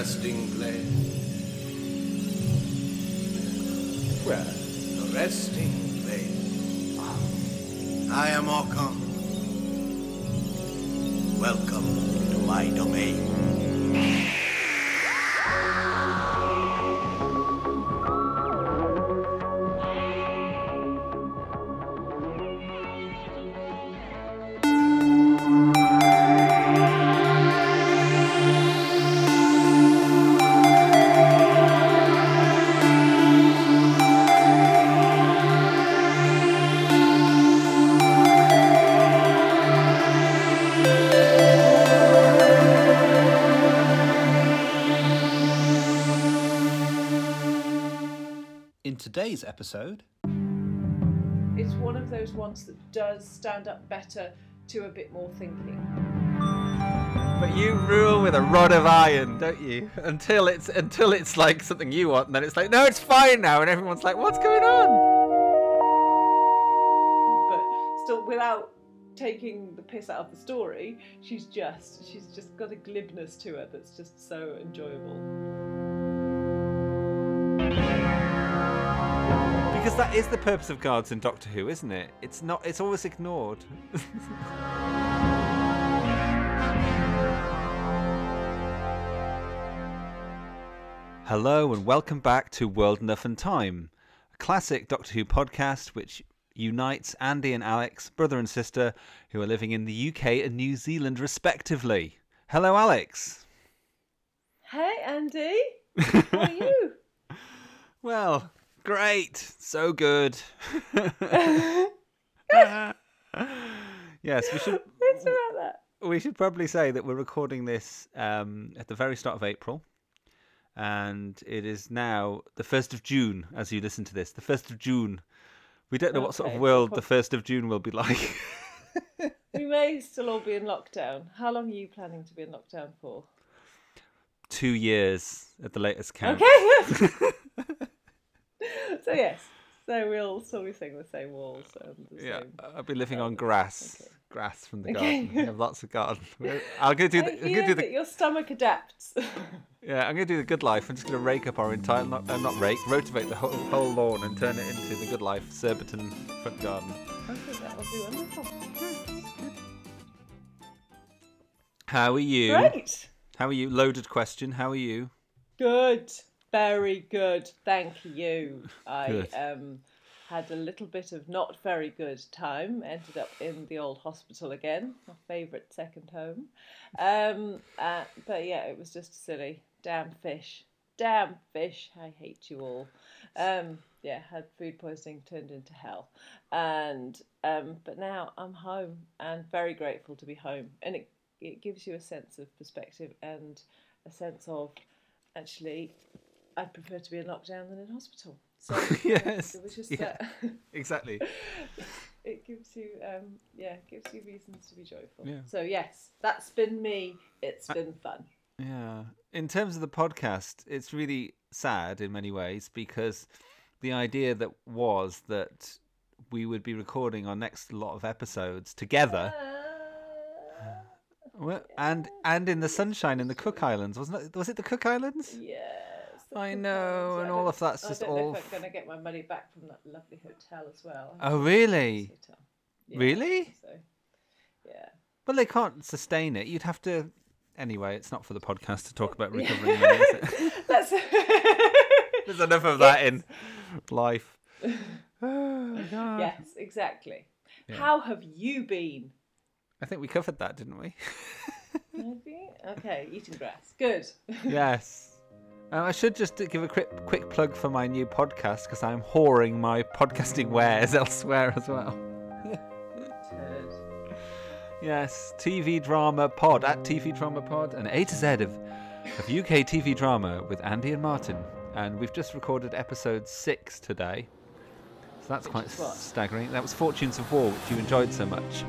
resting place. Today's episode, It's one of those ones that does stand up better to a bit more thinking. But you rule with a rod of iron, don't you? Until it's until it's like something you want, and then it's like, no, it's fine now, and everyone's like, what's going on? But still without taking the piss out of the story, she's just she's just got a glibness to her that's just so enjoyable. Because that is the purpose of guards in Doctor Who, isn't it? It's not. It's always ignored. Hello and welcome back to World Enough and Time, a classic Doctor Who podcast which unites Andy and Alex, brother and sister, who are living in the UK and New Zealand respectively. Hello, Alex. Hey Andy, how are you? Well, great. So good. yes, we should What's about that? we should probably say that we're recording this um, at the very start of April. And it is now the 1st of June as you listen to this. The 1st of June. We don't know what sort of world prob- the 1st of June will be like. We may still all be in lockdown. How long are you planning to be in lockdown for? Two years at the latest count. Okay. so yes, so we'll still be seeing the same walls and the Yeah, same. I'll be living on grass. okay. Grass from the Okay. garden. We have lots of garden. I'll go do the, I'm gonna do the your stomach adapts. Yeah, I'm going to do the good life. I'm just going to rake up our entire, not, uh, not rake, rotivate the whole, whole lawn and turn it into the good life Surbiton front garden. I think that would be wonderful. How are you? Great. How are you? Loaded question. How are you? Good. Very good. Thank you. I um had a little bit of not very good time. Ended up in the old hospital again, my favourite second home. Um, uh, but yeah, it was just silly. Damn fish. Damn fish. I hate you all. Um, yeah, had food poisoning, turned into hell. And um, but now I'm home and very grateful to be home. And it it gives you a sense of perspective and a sense of actually I'd prefer to be in lockdown than in hospital. So Yes, it was just yeah. that Exactly. it gives you um yeah, gives you reasons to be joyful. Yeah. So yes, that's been me. It's been fun. Yeah. In terms of the podcast, it's really sad in many ways because the idea that was that we would be recording our next lot of episodes together. Well, and and in the sunshine in the Cook Islands, wasn't it? Was it the Cook Islands? Yes. I know, and all of that's just all. I don't all know if I'm going to get my money back from that lovely hotel as well. Oh, really? Hotel. Yeah, Really? So, yeah. Well, they can't sustain it. You'd have to. Anyway, it's not for the podcast to talk about recovering money. Is it? That's There's enough of that in life. Oh, God. yes, exactly. Yeah. How have you been? I think we covered that, didn't we? You? Okay, eating grass. Good. yes. Um, I should just give a quick quick plug for my new podcast because I'm whoring my podcasting wares elsewhere as well. Yes, TV Drama Pod at TV Drama Pod and A to Z of, of UK TV drama with Andy and Martin. And we've just recorded episode six today. So that's quite staggering. That was Fortunes of War, which you enjoyed so much.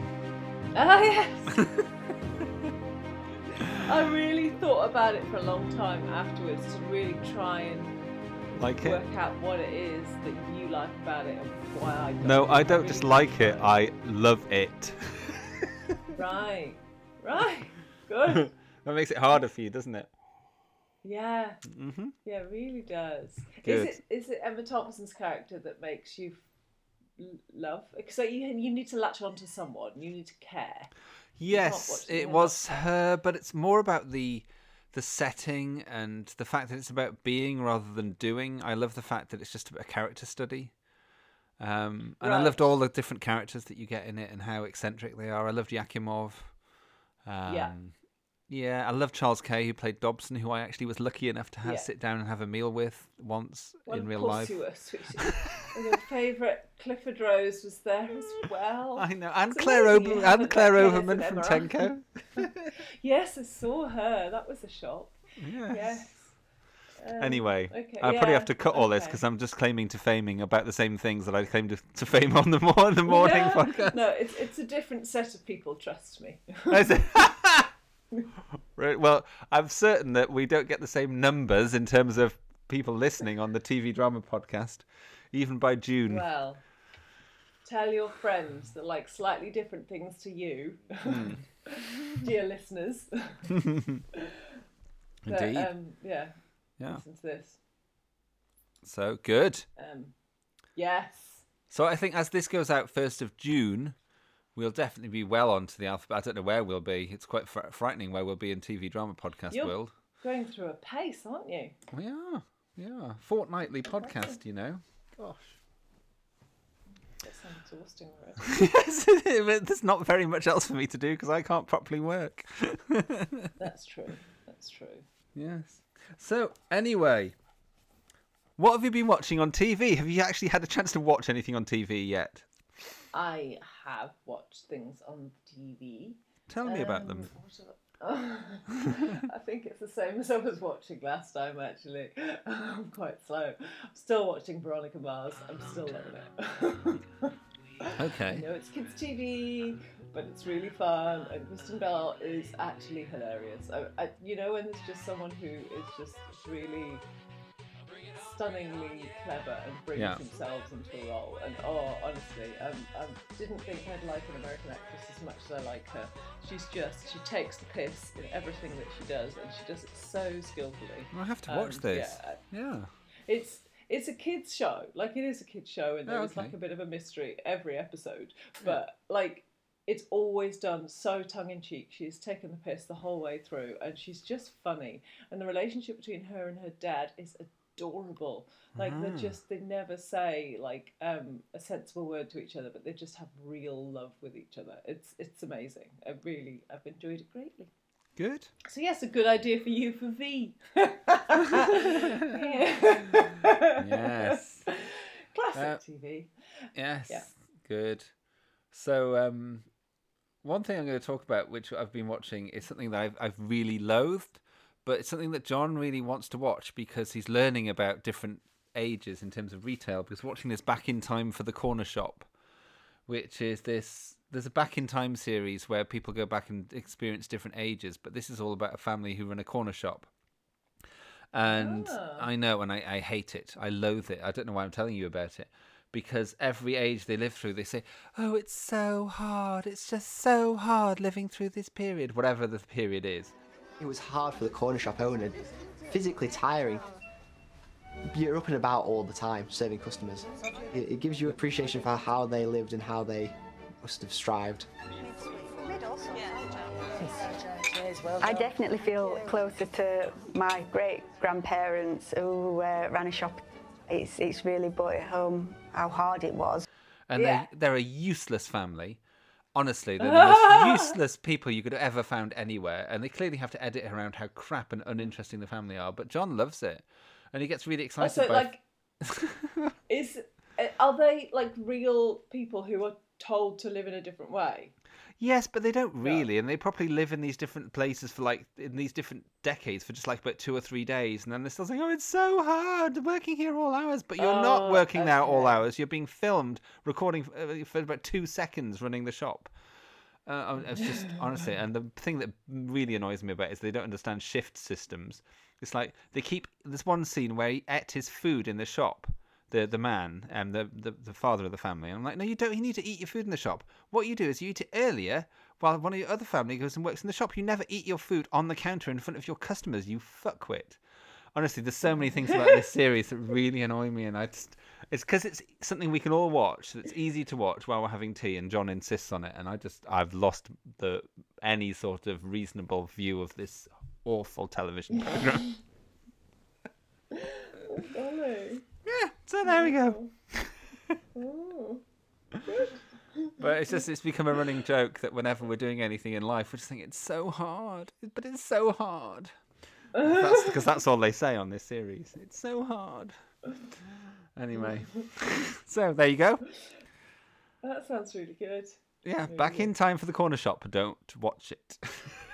Ah, yes. I really thought about it for a long time afterwards to really try and Like it? work out what it is that you like about it and why I don't. No, I don't really just like it, don't. I love it. Right, right, good. that makes it harder for you, doesn't it? Yeah, hmm yeah, it really does. Good. Is it is it Emma Thompson's character that makes you love? So you you need to latch on to someone. You need to care. Yes, it was her, but it's more about the the setting and the fact that it's about being rather than doing. I love the fact that it's just a character study. Um, and I loved all the different characters that you get in it and how eccentric they are. I loved Yakimov. Um, Yeah. Yeah, I love Charles Kay, who played Dobson, who I actually was lucky enough to have Yeah. sit down and have a meal with once Well, in real life. you were, sweetie. and your favourite Clifford Rose was there as well. I know, and It's Claire amazing Ober- and Claire Oberman from and Tenko. Yes, I saw her. That was a shock. Yes. Yes. Um, Anyway, okay, I probably have to cut all this because I'm just claiming to faming about the same things that I claimed to, to fame on the, mor- the morning Yeah. podcast. No, it's it's a different set of people. Trust me. Right, well, I'm certain that we don't get the same numbers in terms of people listening on the TV drama podcast, even by June. well, tell your friends that like slightly different things to you, Hmm. dear listeners. Indeed. um, yeah. yeah. Listen to this. So good. Um, yes. So I think as this goes out first of June, we'll definitely be well onto the alphabet. I don't know where we'll be. It's quite fr- frightening where we'll be in TV drama podcast You're- world. Going through a pace, aren't you? We are. Yeah. Fortnightly podcast, you know. Gosh. That sounds exhausting already. yes, but there's not very much else for me to do because I can't properly work. That's true. That's true. yes. So, anyway, what have you been watching on TV? Have you actually had a chance to watch anything on TV yet? I have watched things on TV. Tell me about Um, them. I- I think it's the same as I was watching last time. Actually, I'm quite slow. I'm still watching Veronica Mars. I'm still loving it. Okay. know it's kids' TV, but it's really fun, and Kristen Bell is actually hilarious. I, I, you know, when there's just someone who is just really stunningly clever and brings Yeah. themselves into a role. And oh, honestly, um, I didn't think I'd like an American actress as much as I like her. She's just she takes the piss in everything that she does, and she does it so skillfully. I have to watch And, this. Yeah, Yeah. it's it's a kids show. Like it is a kids show, and there Oh, is okay. like a bit of a mystery every episode. But like it's always done so tongue in cheek. She's taken the piss the whole way through, and she's just funny. And the relationship between her and her dad is adorable. Like Ah. they just they never say like um, a sensible word to each other, but they just have real love with each other. It's it's amazing. I really I've enjoyed it greatly. Good. So yes, a good idea for you for V. Yes. Classic Uh, TV. Yes. Yeah. Good. So, um, one thing I'm going to talk about, which I've been watching, is something that I've, I've really loathed, but it's something that John really wants to watch because he's learning about different ages in terms of retail. Because watching this back in time for the corner shop, which is this. There's a back in time series where people go back and experience different ages, but this is all about a family who run a corner shop. And Ah. I know, and I, I hate it. I loathe it. I don't know why I'm telling you about it. Because every age they live through, they say, Oh, it's so hard. It's just so hard living through this period, whatever the period is. It was hard for the corner shop owner, physically tiring. You're up and about all the time serving customers. It, it gives you appreciation for how they lived and how they must have strived. I definitely feel closer to my great grandparents who uh, ran a shop. It's, it's really brought it home how hard it was. And Yeah. they, they're a useless family. Honestly, they're the most useless people you could have ever found anywhere. And they clearly have to edit around how crap and uninteresting the family are. But John loves it. And he gets really excited Also, by like, is are they like real people who are told to live in a different way? Yes, but they don't really, and they probably live in these different places for like in these different decades for just like about two or three days, and then they're still saying, "Oh, it's so hard working here all hours," but you're not Oh, working there all hours. You're being filmed, recording uh, for about two seconds, running the shop. Uh, it's just honestly, and the thing that really annoys me about it is they don't understand shift systems. It's like they keep there's one scene where he ate his food in the shop, the the man and the, the the father of the family. And I'm like, no, you don't. You need to eat your food in the shop. What you do is you eat it earlier, while one of your other family goes and works in the shop. You never eat your food on the counter in front of your customers. You fuckwit. honestly, there's so many things about this series that really annoy me, and I just. It's because it's something we can all watch. that's easy to watch while we're having tea, and John insists on it. And I just, I've lost the any sort of reasonable view of this awful television program. Oh, golly. yeah, so there we go. Oh. But it's just it's become a running joke that whenever we're doing anything in life, we just think it's so hard, but it's so hard. That's because that's all they say on this series. It's so hard. Anyway, so there you go. That sounds really good. Yeah, back in time for the corner shop. Don't watch it.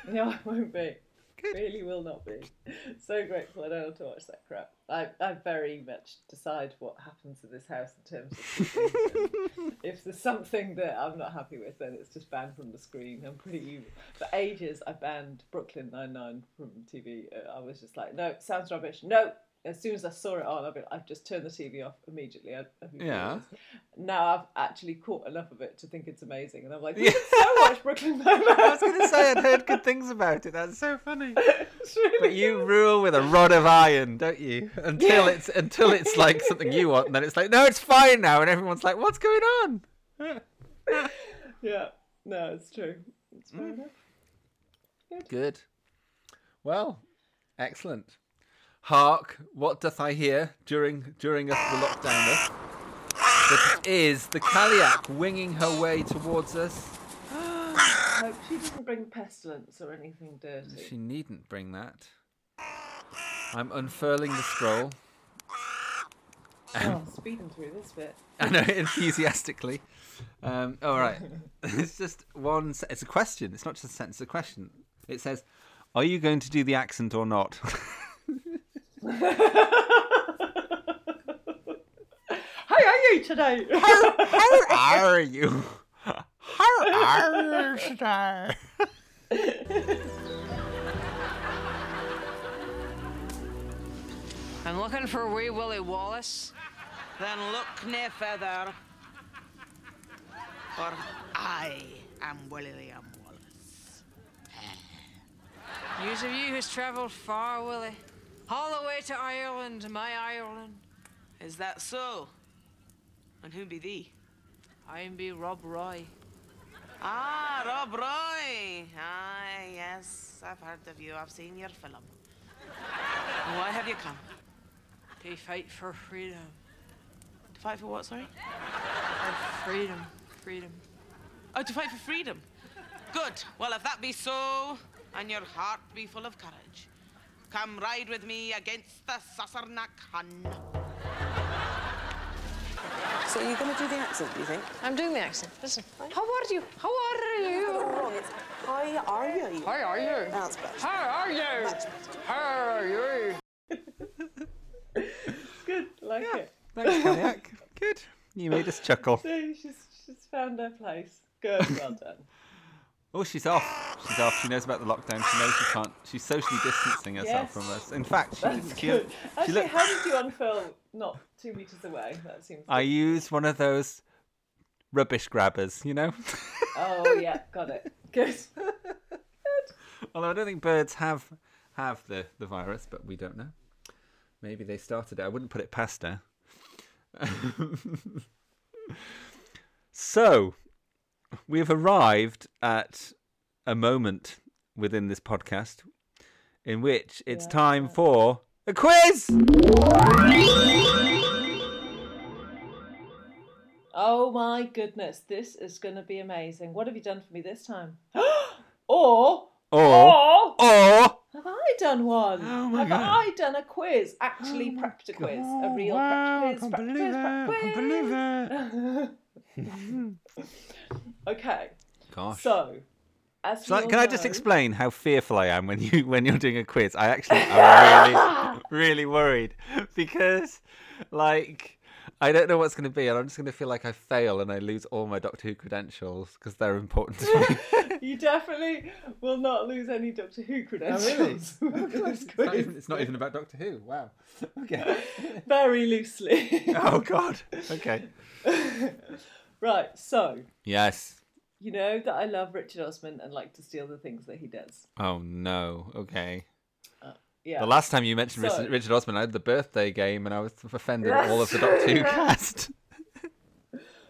No, I won't be. Really will not be. So grateful I don't have to watch that crap. I, I very much decide what happens in this house in terms of if there's something that I'm not happy with, then it's just banned from the screen. I'm pretty evil. For ages, I banned Brooklyn Nine-Nine from TV. Uh, I was just like, no, sounds rubbish. No. As soon as I saw it on, I'd just turned the TV off immediately. I'd Yeah. Now I've actually caught enough of it to think it's amazing, and I'm like, should so watch Brooklyn Nine-Nine. I was going to say I'd heard good things about it. That's so funny. But you rule with a rod of iron, don't you? Until Yeah. it's until it's like something you want, and then it's like, no, it's fine now, and everyone's like, what's going on? Yeah, no, it's true. It's fair mm. enough. Good. Well, excellent. Hark, what doth I hear during during us the lockdown? That is the Kaliak winging her way towards us. Hope she doesn't bring pestilence or anything dirty. She needn't bring that. I'm unfurling the scroll. Oh, speeding through this bit. I know enthusiastically. Um, all right, it's just one. Se- it's a question. It's not just a sentence. It's a question. It says, "Are you going to do the accent or not?" How are you today? How are you? How are you today? I'm looking for wee Willie Wallace. Then look nae further. For I am William Wallace. Eh. News of you who's travelled far, Willie. All the way to Ireland, my Ireland. Is that so? And who be thee? I'm be Rob Roy. Ah, Rob Roy. Ah, yes, I've heard of you. I've seen your film. And why have you come? To fight for freedom. To fight for what, sorry? For freedom. Freedom. Oh, to fight for freedom. Good. Well, if that be so, and your heart be full of courage, come ride with me against the Sassenach Hun. So you're going to do the accent, do you think? I'm doing the accent. Listen. How are you? How are you? Wrong. It's hi, are you? How are you? That's better. How are you? How are you? Good, like it. Thanks, Kaliak. Good. You made us chuckle. See, she's she's found her place. Good, well done. Oh, she's off. She's off. She knows about the lockdown. She knows she can't. She's socially distancing herself Yes. from us. In fact, she That's didn't. She, good. she Actually, looked, how did you unfurl not two meters away? That seems. I good. used one of those rubbish grabbers, you know. Oh yeah, got it. Good. Although I don't think birds have have the, the virus, but we don't know. Maybe they started it. I wouldn't put it past her. so, we've arrived at a moment within this podcast in which it's Yeah. time for a quiz. Oh my goodness, this is going to be amazing. What have you done for me this time? or Or, or or have I done one? Oh my have God. I done a quiz? Actually, Oh a quiz, a real wow, prepped quiz. I can't believe quiz, it, can't. okay, gosh. so as So, we all can I just explain how fearful I am when you when you're doing a quiz? I actually am really really worried because like I don't know what's going to be, and I'm just going to feel like I fail and I lose all my Doctor Who credentials because they're important to me. You definitely will not lose any Doctor Who credentials. Oh, with this it's, not even, it's not even about Doctor Who. Wow. Okay. Very loosely. oh God. Okay. Right, so Yes. you know that I love Richard Osman and like to steal the things that he does. Oh no. Okay. Yeah. The last time you mentioned So- Richard, Richard Osman, I had the birthday game, and I was offended at all of the Doctor Who cast.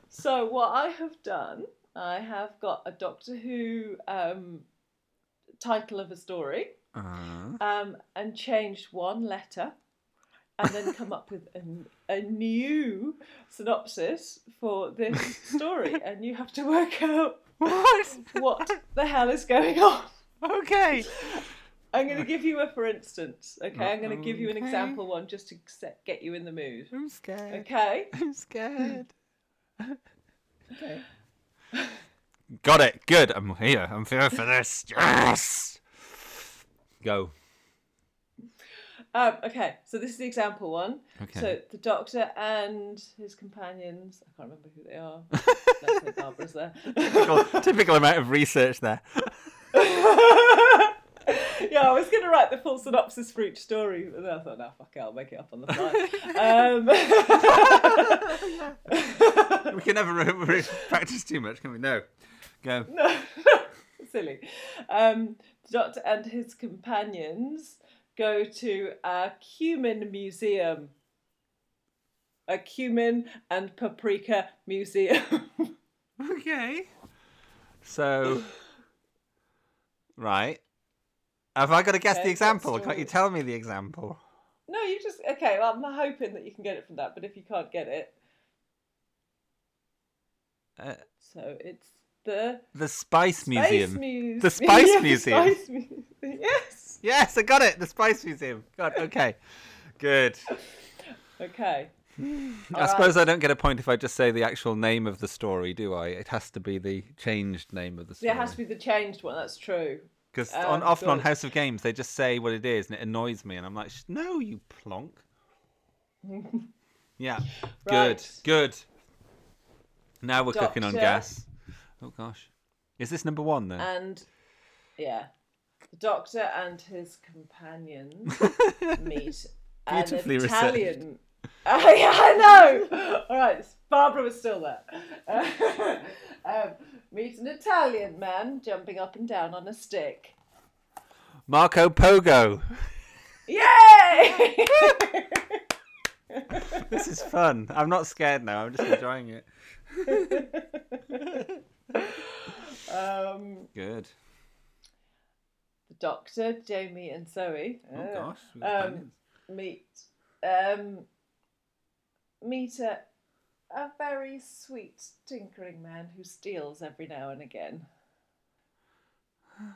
So what I have done, I have got a Doctor Who um, title of a story, Uh, um, and changed one letter, and then come up with a, a new synopsis for this story, and you have to work out what? what the hell is going on. Okay. I'm going to give you a for instance. Okay, I'm going to give you an Okay. example one just to set, get you in the mood. I'm scared. Okay. I'm scared. okay. Got it. Good. I'm here. I'm here for this. Yes. Go. Um, okay, so this is the example one. Okay. So the doctor and his companions, I can't remember who they are. Barbara's there. typical, typical amount of research there. yeah, I was going to write the full synopsis for each story, but then I thought, no, fuck it, I'll make it up on the fly. Um, we can never re- re- practice too much, can we? No. Go. no, silly. Um, the doctor and his companions go to a cumin museum. A cumin and paprika museum. Okay. So, right. Have I got to guess Okay, the example? Can't you tell me the example? no, you just okay. Well, I'm hoping that you can get it from that, but if you can't get it, Uh, so it's the the Spice Museum. Spice Muse- The Spice Yeah, the Museum. Spice Museum. Yes. Yes, I got it. The Spice Museum. God, okay. Good. Okay. I All suppose. I don't get a point if I just say the actual name of the story, do I? It has to be the changed name of the story. it has to be the changed one. That's true. Because Um, on, often on. House of Games, they just say what it is, and it annoys me, and I'm like, no, you plonk. yeah. Good. Right. Good. Now we're cooking on gas. Oh gosh. Is this number one then? And yeah, the doctor and his companions meet an. Italian. Oh, yeah, I know. All right, Barbara was still there. um, meet an Italian man jumping up and down on a stick. Marco Pogo. Yay! This is fun. I'm not scared now. I'm just enjoying it. um, Good. Doctor, Jamie, and Zoe. Oh uh, gosh. um, meet um, meet a, a very sweet tinkering man who steals every now and again.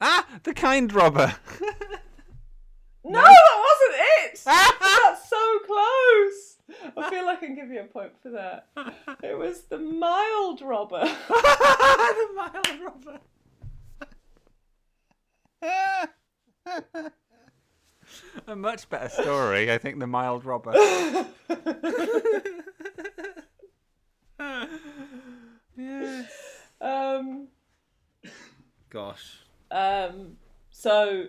Ah, the kind robber. No, that wasn't it. That's so close. I feel like I can give you a point for that. It was the mild robber. the mild robber. A much better story, I think, the mild robber. yes. um, Gosh. um, so.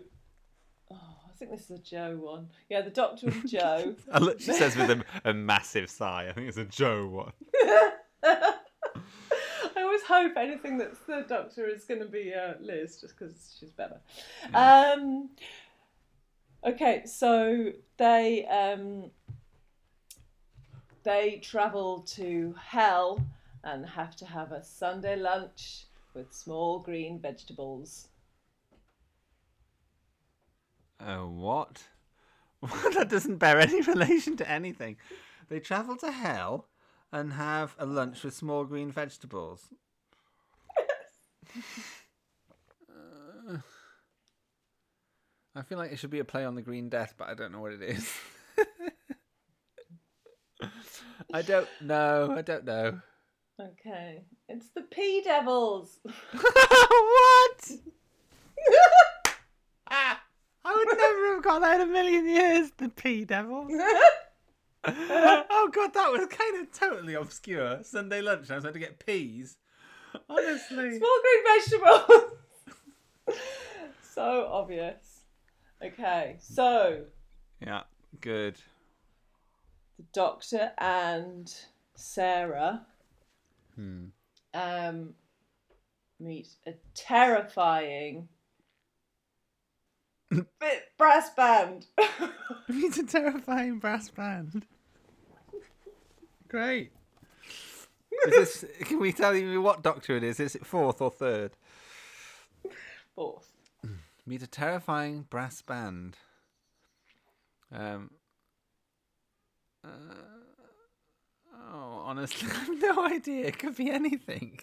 Oh, I think this is a Jo one. Yeah, the Doctor and Jo. I look- She says with a, a massive sigh. I think it's a Jo one. Hope anything that's the Doctor is going to be uh, Liz, just because she's better. Um, okay, so they um, they travel to Hell and have to have a Sunday lunch with small green vegetables. Oh, what? that doesn't bear any relation to anything. They travel to hell and have a lunch with small green vegetables. Uh, I feel like it should be a play on the Green Death, but I don't know what it is. I don't know. I don't know. Okay, it's the Pea Devils. what? I would never have got that in a million years. The Pea Devils. oh god, that was kind of totally obscure. Sunday lunch, I was meant to get peas. Honestly. Small green vegetables. so obvious. Okay, so Yeah, good. the Doctor and Sarah Hmm. um, meet a terrifying Bit brass band. Meet a terrifying brass band. Great. Is this, can we tell you what doctor it is? Is it fourth or third? Fourth. Meet a terrifying brass band. Um. uh, oh, honestly, I have no idea. It could be anything.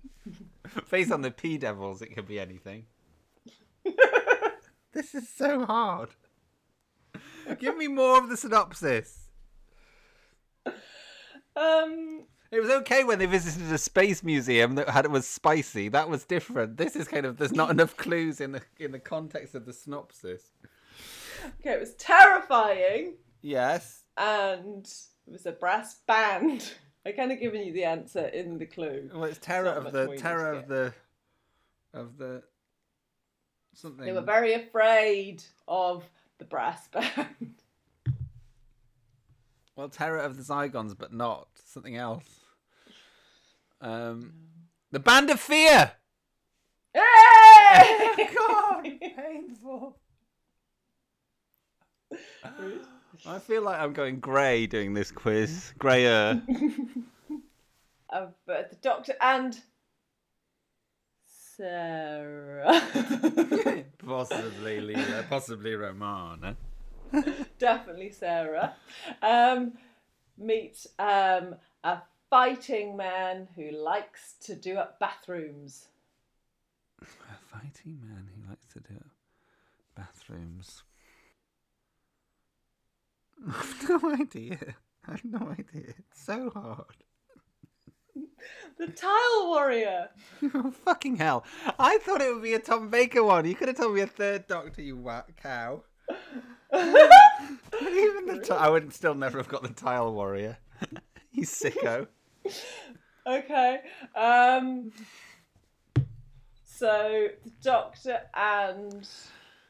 Based on the Pea Devils, it could be anything. this is so hard. Give me more of the synopsis. Um, It was okay when they visited a space museum that had it was spicy. That was different. This is kind of there's not enough clues in the in the context of the synopsis. okay, it was terrifying, Yes. and it was a brass band. I kind of given you the answer in the clue. Well, it's terror not of the terror of the of the something. They were very afraid of the brass band. Well, terror of the Zygons, but not something else. Um, the Band of Fear. Hey! God, painful. I feel like I'm going grey doing this quiz. Greyer. Uh, but the doctor and Sarah. possibly Leela, possibly Romana. Definitely Sarah. Um, meet um, a fighting man who likes to do up bathrooms. A fighting man who likes to do bathrooms. I've no idea. I've no idea. It's so hard. The Tile Warrior. oh, fucking hell. I thought it would be a Tom Baker one. You could have told me a third doctor, you whack cow. Even the ti- I would still never have got the Tile Warrior. you sicko. Okay. Um, so the Doctor and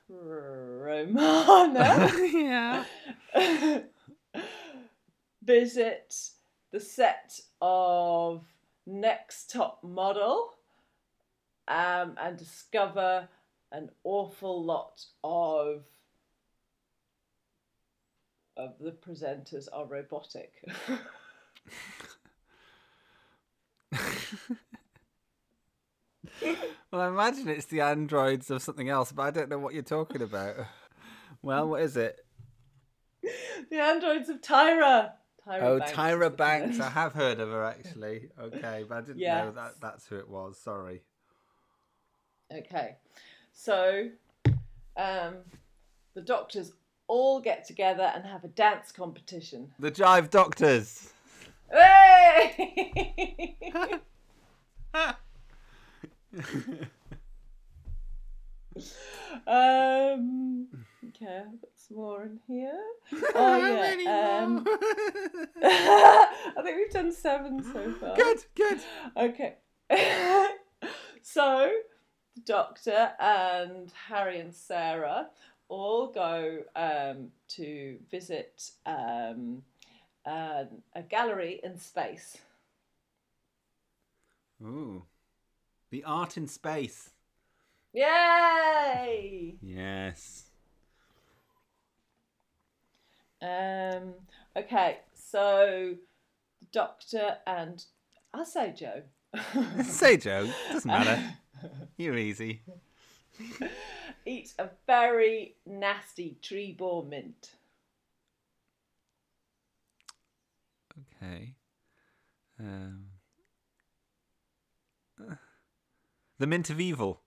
Romana yeah. visit the set of Next Top Model um, and discover an awful lot of of the presenters are robotic. Well, I imagine it's the androids of something else, but I don't know what you're talking about. Well, what is it? the androids of Tyra. Tyra Oh, Banks Tyra Banks. I have heard of her actually. Okay, but I didn't know that that's who it was. Sorry. Okay, so um, the doctors all get together and have a dance competition. The Jive Doctors. Hey! um, okay, I've got some more in here. Oh yeah. Um, I think we've done seven so far. Good, good. Okay. so, the Doctor and Harry and Sarah all go um, to visit um, an, a gallery in space. Ooh. The art in space. Yay! Yes. Um, okay, so Doctor and I'll say Jo. Say Jo. Doesn't matter. You're easy. Eat a very nasty tree bore mint. Okay. Um. The Mint of Evil.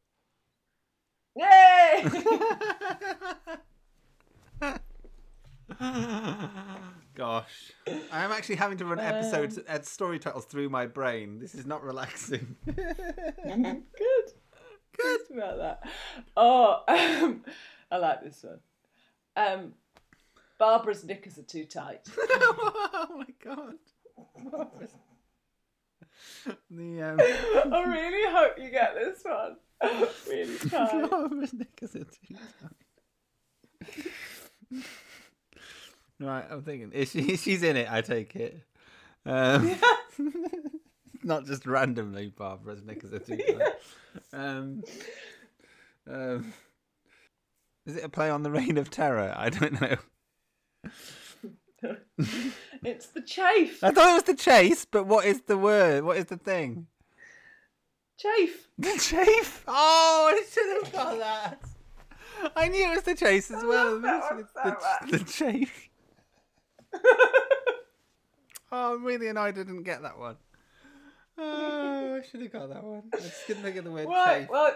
Yay! Gosh. I am actually having to run episodes and story titles through my brain. This is not relaxing. Good. Good about that. Oh, um, I like this one. Um, Barbara's knickers are too tight. oh my god. The um I really hope you get this one. really tight. Barbara's knickers are too tight. Right, I'm thinking. Is she? She's in it. I take it. Um, not just randomly. Barbara's too tight. Um, um, Is it a play on the Reign of Terror? I don't know. It's the chafe. I thought it was the chase, but what is the word? What is the thing? Chafe. The chafe. Oh, I should have got that. I knew it was the chase as well. that one It's so the, the chafe. oh, I'm really annoyed I didn't get that one. Oh, I should have got that one. I just couldn't think of the word Right, chafe. well,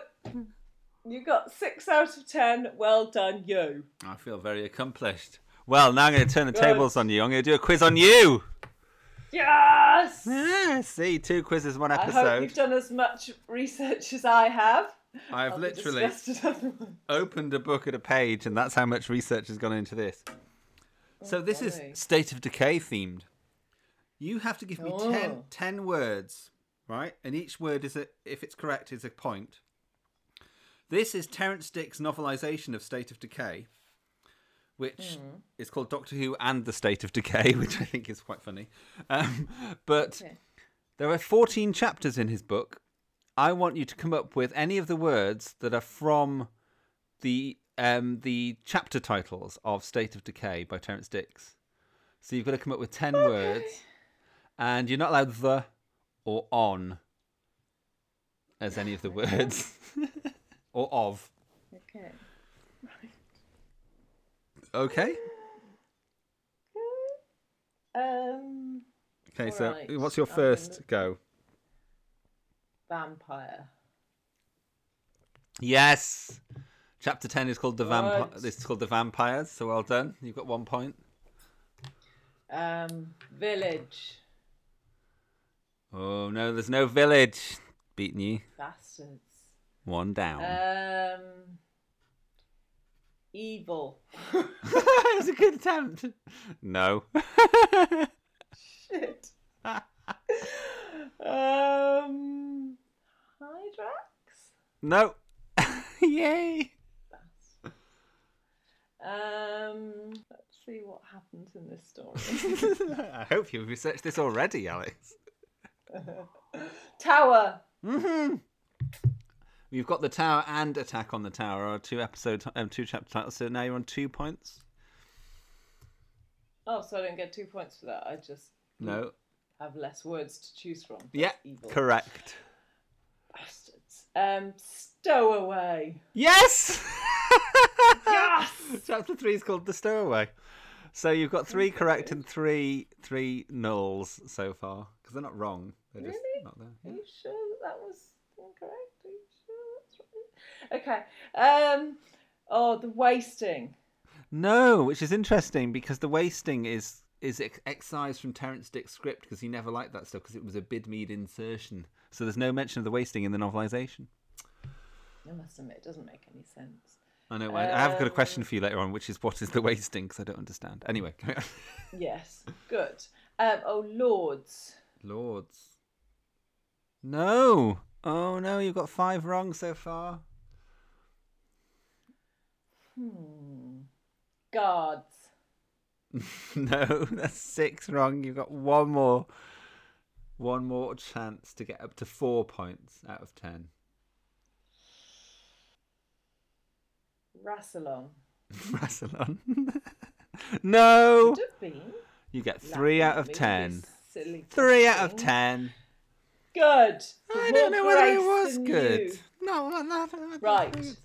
you got six out of ten. Well done, you. I feel very accomplished. Well, now I'm going to turn the Good. tables on you. I'm going to do a quiz on you. Yes! Yeah, see, two quizzes, one episode. I hope episode. you've done as much research as I have. I've I'll literally opened a book at a page, and that's how much research has gone into this. Oh, so this is. State of Decay themed. You have to give me Oh. ten, 10 words, right? And each word is a, if it's correct, is a point. This is Terrance Dick's novelization of State of Decay, which Hmm. is called Doctor Who and the State of Decay, which I think is quite funny. Um, but Okay. there are 14 chapters in his book. I want you to come up with any of the words that are from the um, the chapter titles of State of Decay by Terrance Dicks. So you've got to come up with 10 words, and you're not allowed the or on as any of the words, or of. Okay. Right. Okay. Um, Okay. So Alright, what's your I'm first go? vampire. Yes. Chapter 10 is called the vampire. Good. This is called the vampires. So well done. You've got one point. Um, village. Oh no, there's no village. Beating you. Bastards. One down. Um, evil. it was a good attempt. No. Shit. um, Hydrax. no. Yay. Um, let's see what happens in this story. I hope you've researched this already, Alex. Tower. hmm You've got the tower and attack on the tower, or two episode, um, two chapter titles. So now you're on two points. Oh, so I don't get two points for that. I just No. have less words to choose from. Yeah. Evil. Correct. Bastards. Um, stowaway. Yes. Yes. Chapter three is called the stowaway. So you've got three correct and three three nulls so far because they're not wrong. They're just Really? not there. Are you sure that that was incorrect? Are you sure that's right? Okay. Um. Oh, the wasting. No, which is interesting because the wasting is is ex- excised from Terrance Dick's script because he never liked that stuff because it was a Bidmead insertion. So there's no mention of the wasting in the novelisation. I must admit, it doesn't make any sense. I know. I, I have got a question Um, for you later on, which is what is the wasting? Because I don't understand. Anyway. Yes. Good. Um. Oh, lords. Lords. No. Oh no, you've got five wrong so far. Hmm. Guards. no, that's six wrong. You've got one more, one more chance to get up to four points out of ten. Rassilon. Rassilon. no. Could have been. You get three out of Maybe ten. Silly Three out of ten. Good. I don't know whether it was good. you. No, no, no, no, no, Right.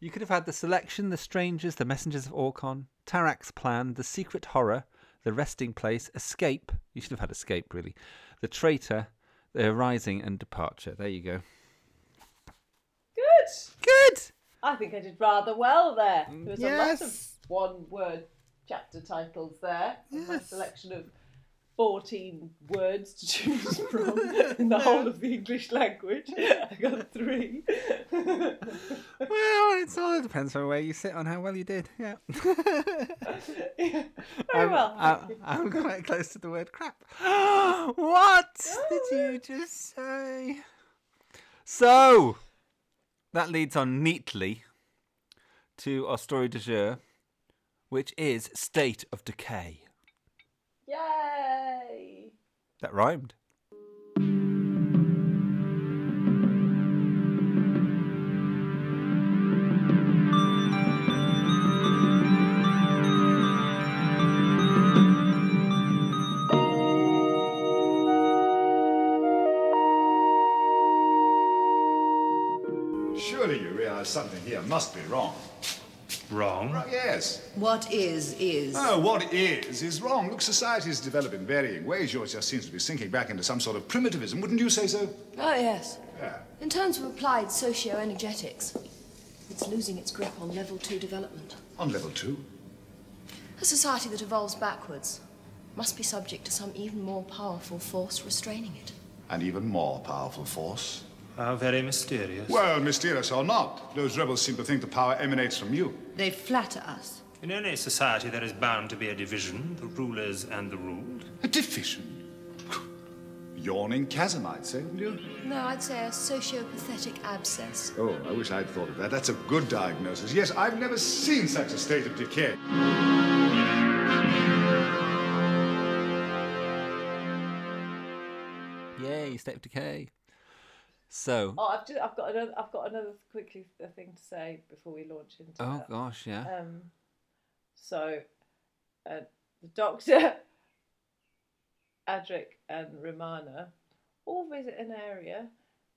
You could have had the selection, the strangers, the messengers of Aukon, Tarak's plan, the secret horror, the resting place, escape. You should have had escape, really. The traitor, the rising and departure. There you go. Good. Good. I think I did rather well there. There was a lot of one-word chapter titles there. and My selection of 14 words to choose from in the whole of the English language. I got three. Well, it's all it depends on where you sit on how well you did. Yeah. Very I'm, well. I'm. I'm quite close to the word crap. what did you oh. just say? So, that leads on neatly to our story du jour, which is State of Decay. Yay! That rhymed. Surely you realize something here must be wrong. Wrong? Right, yes. What is, is. Oh, what is, is wrong. Look, societies develop in varying ways. Yours just seems to be sinking back into some sort of primitivism. Wouldn't you say so? Oh, yes. Yeah. In terms of applied socio-energetics, it's losing its grip on level two development. On level two? A society that evolves backwards must be subject to some even more powerful force restraining it. An even more powerful force. How very mysterious. Well, mysterious or not, those rebels seem to think the power emanates from you. They flatter us. In any society, there is bound to be a division, the rulers and the ruled. A division? Yawning chasm, I'd say, wouldn't you? No, I'd say a socio-pathetic abscess. Oh, I wish I'd thought of that. That's a good diagnosis. Yes, I've never seen such a state of decay. Yay, State of Decay. So, Oh, I've just, I've got another I've got another quickly thing to say before we launch into oh that. gosh, yeah. Um, so, uh, the Doctor, Adric, and Romana all visit an area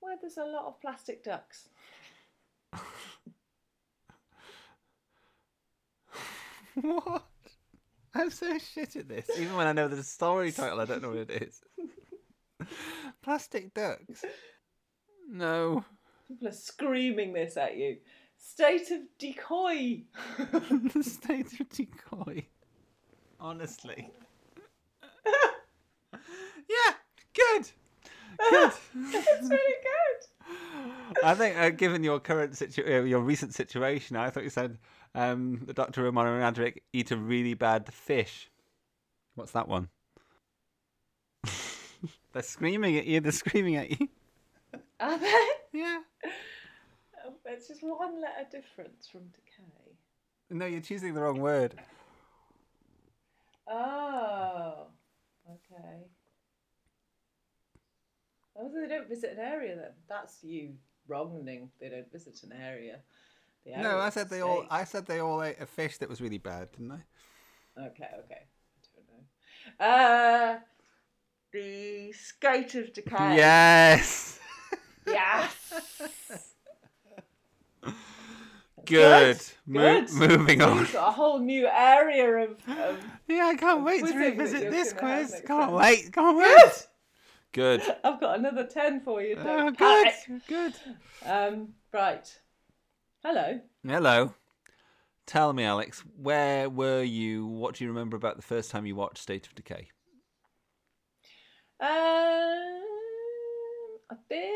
where there's a lot of plastic ducks. what? I'm so shit at this. Even when I know the story title, I don't know what it is. Plastic ducks. No. People are screaming this at you. State of decoy. the state of decoy. Honestly. yeah, good. Good. it's really good. I think, uh, given your current situation, uh, your recent situation, I thought you said um, the Doctor Romana and Adric eat a really bad fish. What's that one? they're screaming at you. They're screaming at you. Are they? Yeah. Um, It's just one letter difference from decay. No, you're choosing the wrong word. Oh, okay. Oh, they don't visit an area then. That's you wronging. They don't visit an area. The No, I said the they all. I said they all ate a fish that was really bad, didn't I? Okay, okay. I don't know. Uh, the skate of decay. Yes. Yes. Good. Mo- Good. moving on. You've got a whole new area of. of Yeah, I can't wait to revisit this quiz. Can't time. wait. Can't wait. Good. good. I've got another ten for you. Oh, good. panic. Good. Um, right. Hello. Hello. Tell me, Alex, where were you? What do you remember about the first time you watched State of Decay? Um, I think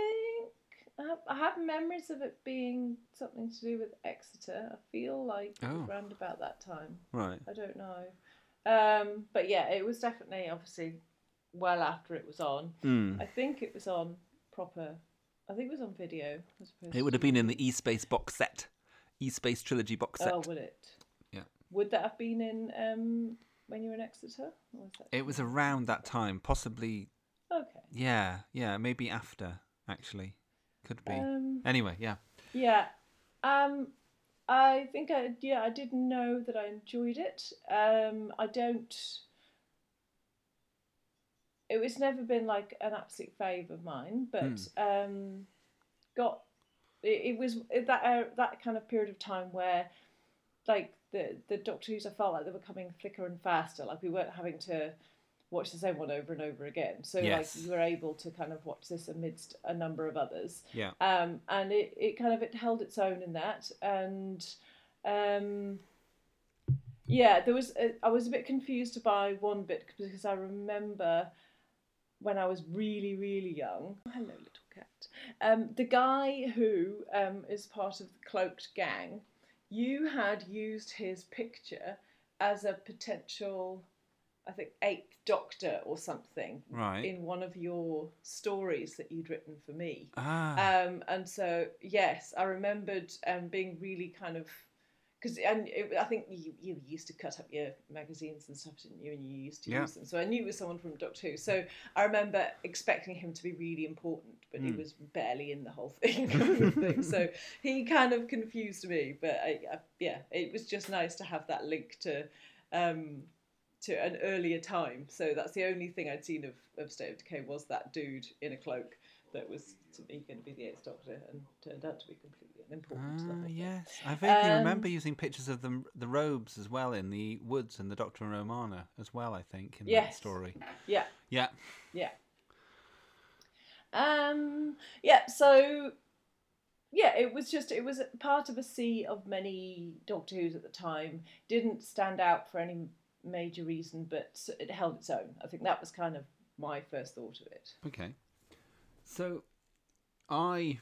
I have, I have memories of it being something to do with Exeter. I feel like Oh. round about that time. Right. I don't know. Um, but yeah, it was definitely obviously well after it was on. Hmm. I think it was on proper. I think it was on video. It would have been in the E Space box set, E Space trilogy box set. Oh, would it? Yeah. Would that have been in um, when you were in Exeter? Was that... It was around that time, possibly. Okay. Yeah, yeah, maybe after. Actually, could be. Um, anyway, yeah. Yeah. Um I think I yeah, I didn't know that I enjoyed it. Um I don't it was never been like an absolute fave of mine, but um got it, it was that uh, that kind of period of time where like the the Doctor Who's I felt like they were coming thicker and faster. Like we weren't having to watch the same one over and over again. So Yes. like you were able to kind of watch this amidst a number of others. Yeah. Um, and it, it kind of it held its own in that. And um, yeah, there was a, I was a bit confused by one bit because I remember when I was really really young. Hello, little cat. Um, the guy who um, is part of the cloaked gang, you had used his picture as a potential, I think, eighth Doctor or something Right. in one of your stories that you'd written for me. Ah. Um, and so yes, I remembered um, being really kind of because and it, I think you you used to cut up your magazines and stuff, didn't you? And you used to Yeah. use them. So I knew it was someone from Doctor Who. So I remember expecting him to be really important, but he Hmm. was barely in the whole thing. thing. So he kind of confused me. But I, I, yeah, it was just nice to have that link to. Um, to an earlier time, so that's the only thing I'd seen of, of State of Decay was that dude in a cloak. that was to me going to be the Eighth Doctor and turned out to be completely unimportant. Ah, yes. I vaguely Um, remember using pictures of the the robes as well in the woods and the Doctor and Romana as well. I think in that story. Yeah. Yeah. Yeah. Um. Yeah. So. Yeah, it was just it was part of a sea of many Doctor Who's at the time. Didn't stand out for any major reason, but it held its own. I think that was kind of my first thought of it. Okay. So, I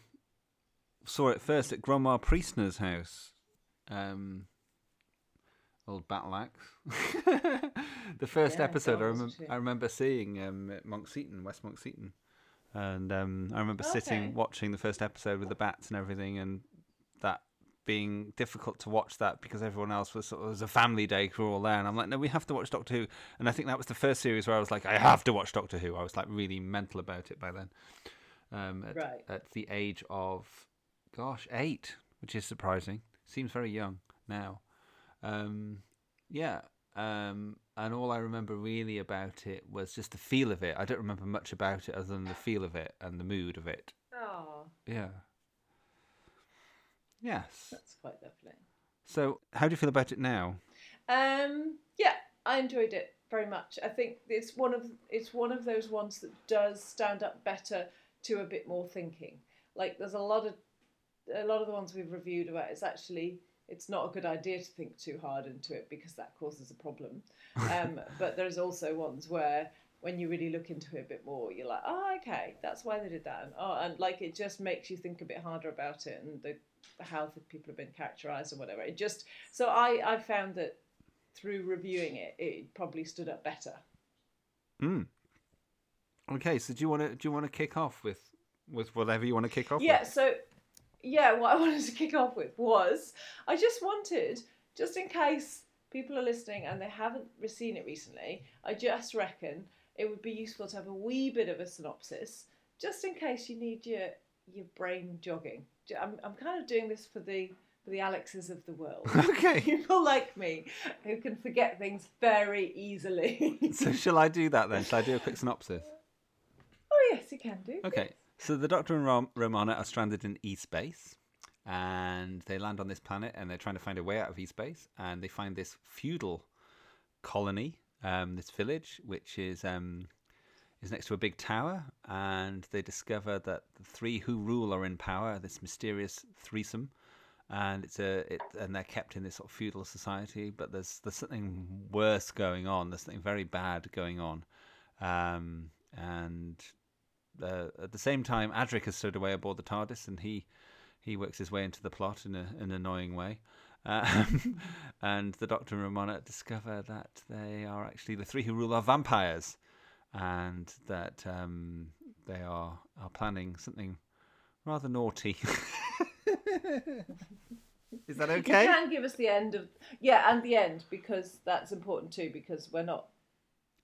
saw it first at Grandma Priestner's house. Um, old Battle Axe. the first Yeah, episode, I, God. I remember seeing um, at Monkseaton, West Monkseaton. And um, I remember Okay. sitting watching the first episode with the bats and everything, and that being difficult to watch that because everyone else was sort of, it was a family day We were all there, and I'm like, no, we have to watch Doctor Who. And I think that was the first series where I was like, I have to watch Doctor Who. I was like really mental about it by then. Um, at, Right. at the age of, gosh, eight, which is surprising. Seems very young now. Um, yeah. Um, and all I remember really about it was just the feel of it. I don't remember much about it other than the feel of it and the mood of it. Oh, Yeah. Yes. that's quite lovely. So, how do you feel about it now? Um, yeah, I enjoyed it very much. I think it's one of it's one of those ones that does stand up better to a bit more thinking. Like there's a lot of a lot of the ones we've reviewed about it's actually it's not a good idea to think too hard into it because that causes a problem. Um, but there's also ones where when you really look into it a bit more, you're like, oh, okay, that's why they did that, and oh, and like it just makes you think a bit harder about it and the how the people have been characterized or whatever. It just so I I found that through reviewing it, it probably stood up better. Hmm. Okay, so do you want to do you want to kick off with with whatever you want to kick off Yeah, with? so yeah, what I wanted to kick off with was I just wanted, just in case people are listening and they haven't seen it recently, I just reckon it would be useful to have a wee bit of a synopsis, just in case you need your your brain jogging. I'm I'm kind of doing this for the for the Alexes of the world. Okay. People like me who can forget things very easily. So shall I do that then? Shall I do a quick synopsis? oh yes, you can do. Okay. So the Doctor and Rom- Romana are stranded in E space, and they land on this planet, and they're trying to find a way out of E space, and they find this feudal colony, um, this village, which is um, is next to a big tower, and they discover that the three who rule are in power. This mysterious threesome. And it's a it, and they're kept in this sort of feudal society, but there's there's something worse going on. There's something very bad going on, um, and uh, at the same time, Adric has stowed away aboard the TARDIS, and he he works his way into the plot in a, an annoying way. Um, and the Doctor and Romana discover that they are actually the three who rule are vampires, and that um, they are are planning something rather naughty. Is that okay? You can give us the end of yeah, and the end because that's important too because we're not.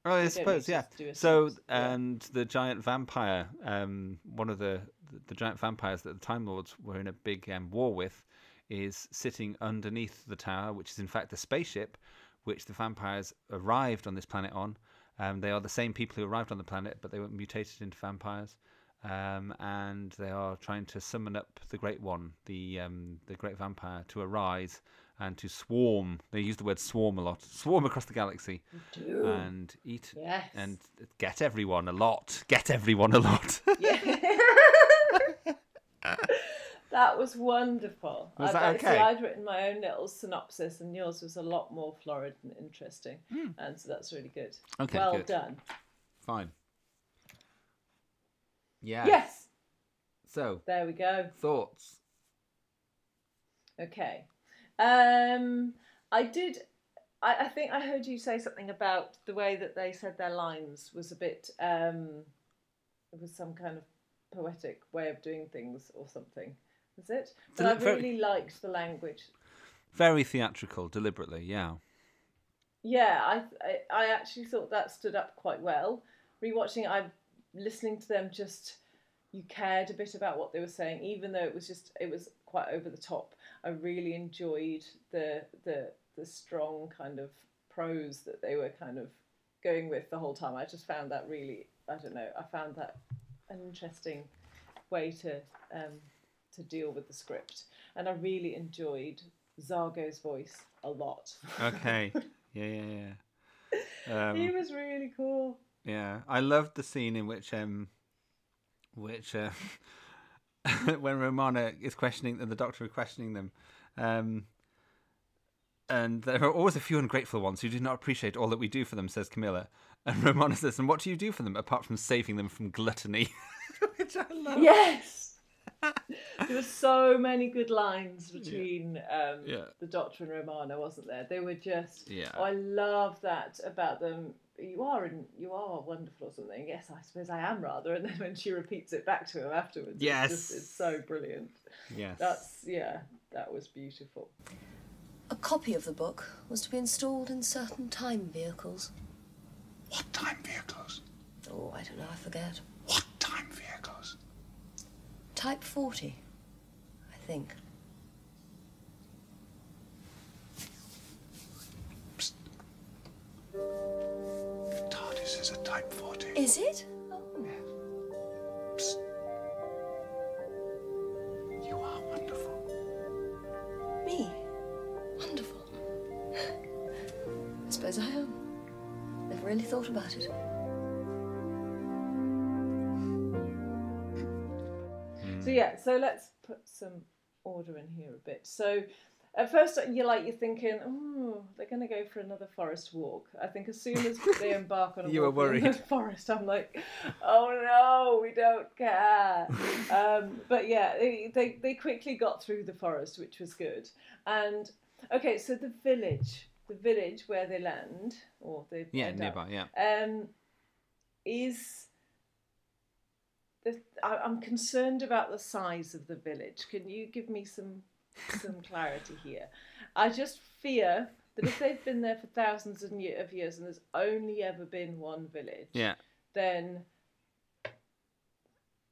Oh, I suppose, yeah. to do a So, synopsis, yeah. and the giant vampire, um, one of the, the the giant vampires that the Time Lords were in a big um, war with, is sitting underneath the tower, which is in fact a spaceship, which the vampires arrived on this planet on. Um, they are the same people who arrived on the planet, but they were mutated into vampires, um, and they are trying to summon up the Great One, the um, the Great Vampire, to arise and to swarm. They use the word swarm a lot. Swarm across the galaxy and eat Yes. and get everyone a lot. Get everyone a lot. That was wonderful. Was I, that okay? See, I'd written my own little synopsis, and yours was a lot more florid and interesting, and so that's really good. Okay, well good. done. Fine. Yeah. Yes, So there we go. thoughts. Okay. Um, I did. I, I think I heard you say something about the way that they said their lines was a bit. Um, it was some kind of poetic way of doing things or something. Was it? But I Deli- very- really liked the language. Very theatrical, deliberately. Yeah. Yeah, I, I I actually thought that stood up quite well. Rewatching, it, I listening to them just you cared a bit about what they were saying, even though it was just it was quite over the top. I really enjoyed the the the strong kind of prose that they were kind of going with the whole time. I just found that really I don't know. I found that an interesting way to um, to deal with the script, and I really enjoyed Zargo's voice a lot. Okay. Yeah, yeah, yeah. Um, he was really cool. Yeah, I loved the scene in which um, which uh, when Romana is questioning and the doctor is questioning them, um, and there are always a few ungrateful ones who do not appreciate all that we do for them, says Camilla. And Romana says, "And what do you do for them apart from saving them from gluttony?" which I love. Yes. there were so many good lines between um, Yeah. the Doctor and Romana, wasn't there? They were just. Yeah. I love that about them. You are and you are wonderful or something. Yes, I suppose I am rather. And then when she repeats it back to him afterwards, Yes. it's, just, it's so brilliant. Yes. That's yeah, that was beautiful. A copy of the book was to be installed in certain time vehicles. What time vehicles? Oh, I don't know, I forget. What time vehicles? Type 40, I think. TARDIS is a Type 40. Is it? Oh. You are wonderful. Me? Wonderful. I suppose I am. Never really thought about it. So yeah, so let's put some order in here a bit. So at first you're like you're thinking, oh, they're going to go for another forest walk. I think as soon as they embark on a You were walk in the forest, I'm like, oh no, we don't care. um, but yeah, they, they they quickly got through the forest, which was good. And okay, so the village, the village where they land, or they Yeah, end up, nearby, yeah. um, is the, I, I'm concerned about the size of the village. Can you give me some some clarity here? I just fear that if they've been there for thousands of years and there's only ever been one village, Yeah. then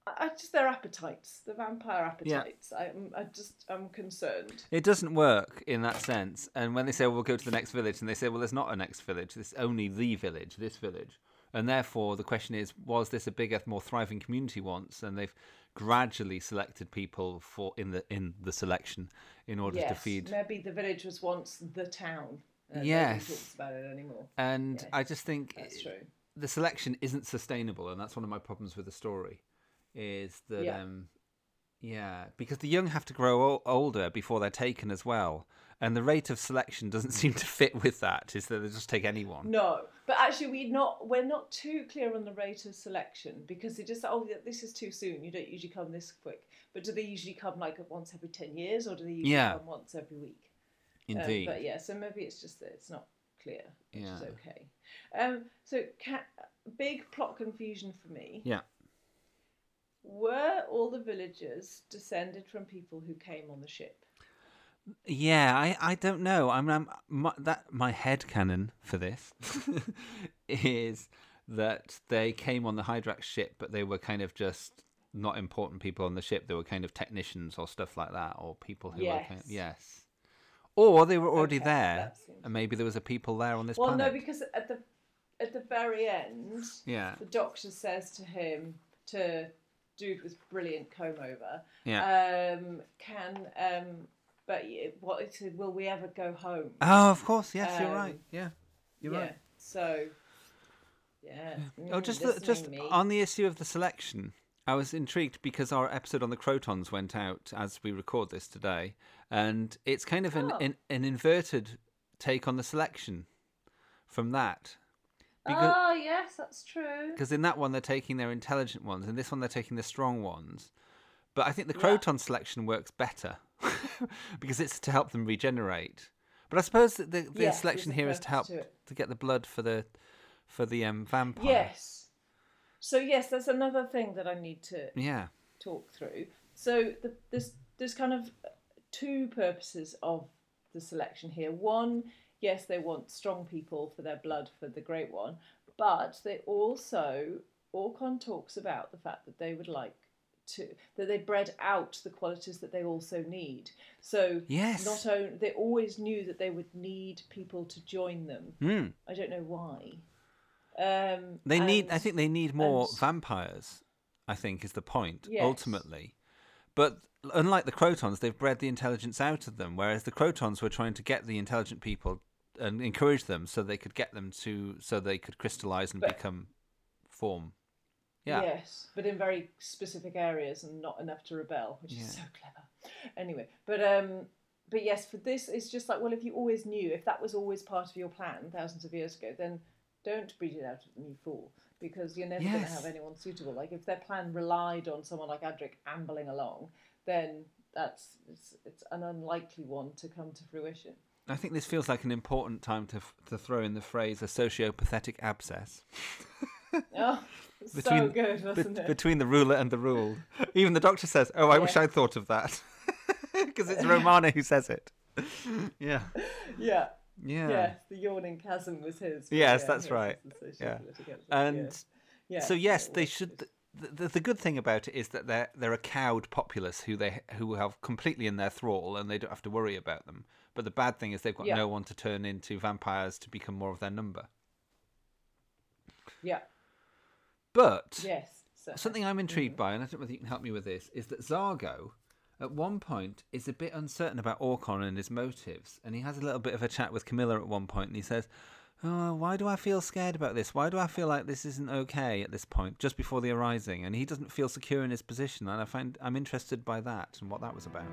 I, I just their appetites, the vampire appetites. I'm I just I'm concerned. It doesn't work in that sense. And when they say, well, we'll go to the next village, and they say, well, there's not a next village, there's only the village, this village. And therefore, the question is, was this a bigger, more thriving community once? And they've gradually selected people for in the in the selection in order yes, to feed. maybe the village was once the town. and nobody Yes. talks about it anymore. And I just think that's true. the selection isn't sustainable, and that's one of my problems with the story. Is that Yeah. um, yeah, because the young have to grow o- older before they're taken as well, and the rate of selection doesn't seem to fit with that. Is that they just take anyone? No, but actually, we not we're not too clear on the rate of selection because they just oh this is too soon. You don't usually come this quick. But do they usually come like once every ten years, or do they usually Yeah. come once every week? Um, Indeed. but yeah, so maybe it's just that it's not clear, which is okay. Um, so ca- big plot confusion for me. Yeah. Were all the villagers descended from people who came on the ship? Yeah, I, I don't know. I'm, I'm my, that my head canon for this is that they came on the Hydrax ship, but they were kind of just not important people on the ship. They were kind of technicians or stuff like that, or people who were kind of, Yes. yes, or they were already Okay, there, and maybe there was a people there on this well, planet. no, because at the at the very end, Yeah. the doctor says to him to dude with brilliant comb over. Yeah. Um, can um, but what it said, will we ever go home? Oh, of course, yes, you're Um, right. Yeah, you're yeah, right. So, yeah. Oh, mm, just the, just me. on the issue of the selection, I was intrigued because our episode on the Krotons went out as we record this today, and it's kind of an Oh. an, an inverted take on the selection from that. Because oh yes, that's true. because in that one they're taking their intelligent ones, in this one they're taking the strong ones. But I think the Yeah. Kroton selection works better because it's to help them regenerate. But I suppose the, the Yes, selection here is to help to to get the blood for the for the um, vampire. Yes. So yes, that's another thing that I need to Yeah. talk through. So the, there's there's kind of two purposes of the selection here. One, yes, they want strong people for their blood for the Great One, but they also Aukon talks about the fact that they would like to that they bred out the qualities that they also need. So Yes. not only they always knew that they would need people to join them. Hmm. I don't know why. Um, They need. I think they need more and- vampires. I think, is the point Yes. ultimately. But unlike the Krotons, they've bred the intelligence out of them, whereas the Krotons were trying to get the intelligent people and encourage them so they could get them to so they could crystallize and But- become form. Yeah. Yes, but in very specific areas and not enough to rebel, which Yeah. is so clever. Anyway, but um, but yes, for this, it's just like well, if you always knew, if that was always part of your plan thousands of years ago, then don't breed it out of them, you fool, because you're never going to have anyone suitable. Like if their plan relied on someone like Adric ambling along, then that's it's, it's an unlikely one to come to fruition. I think this feels like an important time to f- to throw in the phrase a sociopathetic abscess. Oh, so good, wasn't be- it? Between the ruler and the ruled. Even the doctor says, "Oh, I wish I'd thought of that," because it's Romana who says it. Yeah. Yeah. Yeah. Yes, the yawning chasm was his. Yes, yeah, that's right. Yeah. And yeah. so yes, they should. The, the, the good thing about it is that they're they're a cowed populace who they who have completely in their thrall and they don't have to worry about them. But the bad thing is they've got Yeah. no one to turn into vampires to become more of their number. Yeah. But Yes. So. something I'm Mm-hmm. intrigued by, and I don't know whether you can help me with this, is that Zargo, at one point, is a bit uncertain about Aukon and his motives, and he has a little bit of a chat with Camilla at one point, and he says, "Oh, why do I feel scared about this? Why do I feel like this isn't okay at this point, just before the arising?" And he doesn't feel secure in his position, and I find I'm interested by that and what that was about.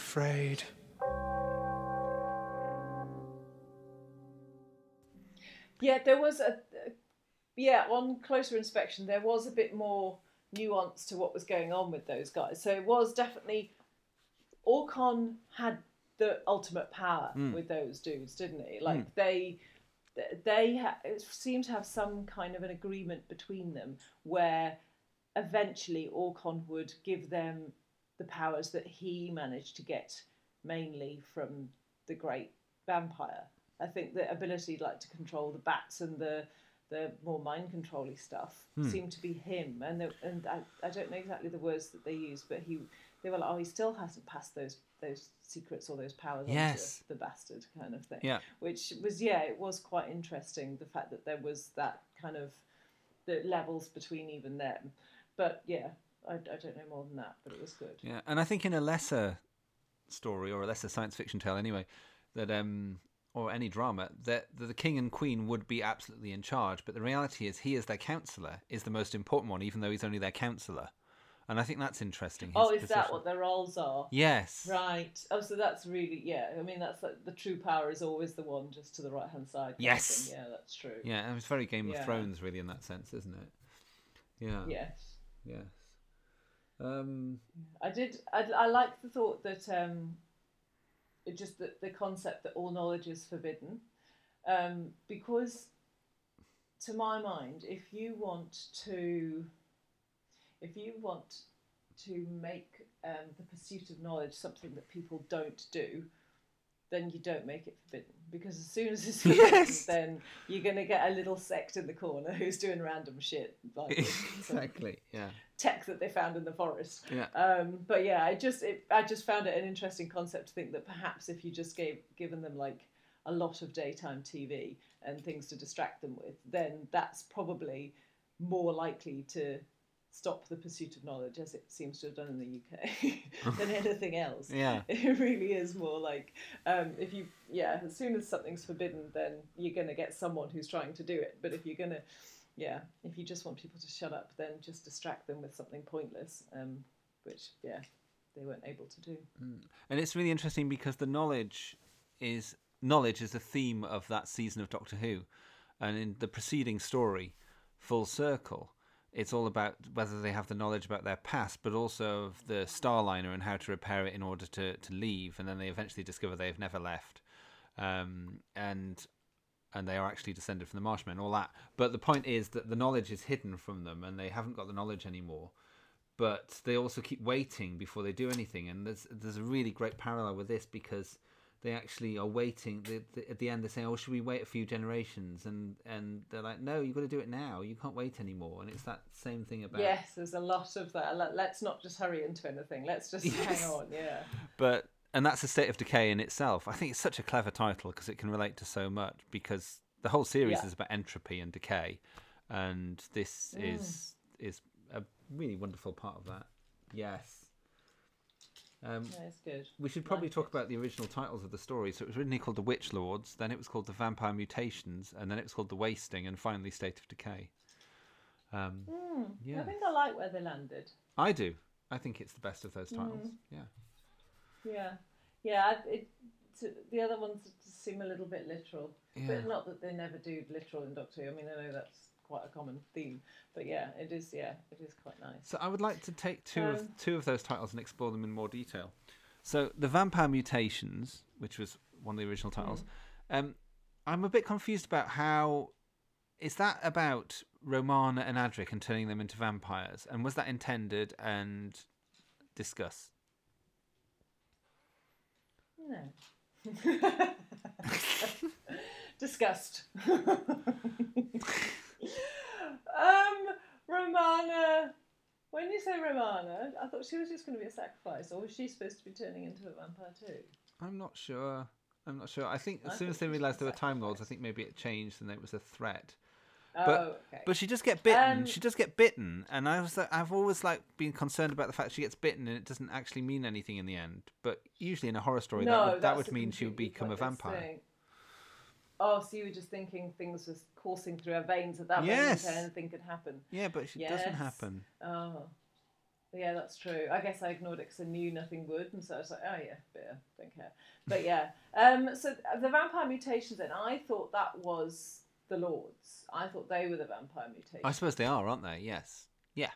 Afraid? Yeah, there was a. Yeah, on closer inspection, there was a bit more nuance to what was going on with those guys. So it was definitely. Aukon had the ultimate power Mm. with those dudes, didn't he? Like Mm. they, they ha- it seemed to have some kind of an agreement between them where eventually Aukon would give them the powers that he managed to get mainly from the great vampire. I think the ability like to control the bats and the the more mind controlling stuff Hmm. seemed to be him. And the, and I, I don't know exactly the words that they used, but he they were like, oh, he still hasn't passed those those secrets or those powers Yes. onto the bastard kind of thing. Yeah. Which was yeah, it was quite interesting the fact that there was that kind of the levels between even them. But yeah, I, I don't know more than that, but it was good. Yeah, and I think in a lesser story or a lesser science fiction tale, anyway, that um or any drama that, the king and queen would be absolutely in charge, but the reality is he is their counselor is the most important one, even though he's only their counselor, and I think that's interesting. Oh, is that what their roles are? Yes. Right. Oh, so that's really yeah. I mean, that's like, the true power is always the one just to the right hand side. Yes. thing. Yeah, that's true. Yeah, and it's very Game Yeah. of Thrones, really, in that sense, isn't it? Yeah. Yes. Yes. Um. I did. I, I like the thought that um, it just the, the concept that all knowledge is forbidden, um, because to my mind, if you want to, if you want to make um, the pursuit of knowledge something that people don't do, then you don't make it forbidden. Because as soon as it's forbidden, Yes. then you're going to get a little sect in the corner who's doing random shit like exactly. Yeah. tech that they found in the forest. Yeah. Um, but yeah, I just it, I just found it an interesting concept to think that perhaps if you just gave given them like a lot of daytime TV and things to distract them with, then that's probably more likely to stop the pursuit of knowledge as it seems to have done in the UK than anything else. Yeah. It really is more like um, if you yeah, as soon as something's forbidden then you're gonna get someone who's trying to do it. But if you're gonna yeah, if you just want people to shut up then just distract them with something pointless. Um, which yeah, they weren't able to do. And it's really interesting because the knowledge is knowledge is the theme of that season of Doctor Who, and in the preceding story, Full Circle, it's all about whether they have the knowledge about their past, but also of the Starliner and how to repair it in order to to leave, and then they eventually discover they've never left, um, and and they are actually descended from the Marshmen, all that. But the point is that the knowledge is hidden from them, and they haven't got the knowledge anymore but they also keep waiting before they do anything. And there's there's a really great parallel with this because they actually are waiting. They, they, at the end, they say, "Oh, should we wait a few generations?" And and they're like, "No, you've got to do it now. You can't wait anymore." And it's that same thing about. Yes, there's a lot of that. Let- Let's not just hurry into anything. Let's just Yes. hang on. Yeah. But and that's a state of decay in itself. I think it's such a clever title because it can relate to so much. Because the whole series Yeah. is about entropy and decay, and this Mm. is is a really wonderful part of that. Yes. Um, Yeah, it's good. We should probably talk about the original titles of the story. So it was originally called The Witch Lords, then it was called The Vampire Mutations, and then it was called The Wasting, and finally State of Decay. Um, Hmm, Yeah. I think I like where they landed. I do. I think it's the best of those titles. Mm. Yeah. Yeah, yeah. It, t- the other ones seem a little bit literal, Yeah. but not that they never do literal in Doctor Who. I mean, I know that's quite a common theme, but yeah, it is. Yeah, it is quite nice. So I would like to take two Um, of two of those titles and explore them in more detail. So the Vampire Mutations, which was one of the original titles, um, I'm a bit confused about how is that about Romana and Adric and turning them into vampires, and was that intended and discussed? No. Disgust. um, Romana. When you say Romana, I thought she was just going to be a sacrifice, or was she supposed to be turning into a vampire too? I'm not sure. I'm not sure. I think as I soon as they realised there were Time Lords, I think maybe it changed and it was a threat. Oh, but okay. but she does get bitten. Um, she does get bitten, and I was I've always like been concerned about the fact she gets bitten and it doesn't actually mean anything in the end. But usually in a horror story, no, that would, that would mean she would become a vampire. thing. Oh, so you were just thinking things was coursing through her veins at that Yes. moment, and anything could happen. Yeah, but it doesn't happen. Oh, yeah, that's true. I guess I ignored it because I knew nothing would, and so I was like, oh yeah, bitter, don't care. But yeah, um, so the vampire mutations. Then I thought that was the lords. I thought they were the vampire mutations. I suppose they are, aren't they? Yes. Yeah.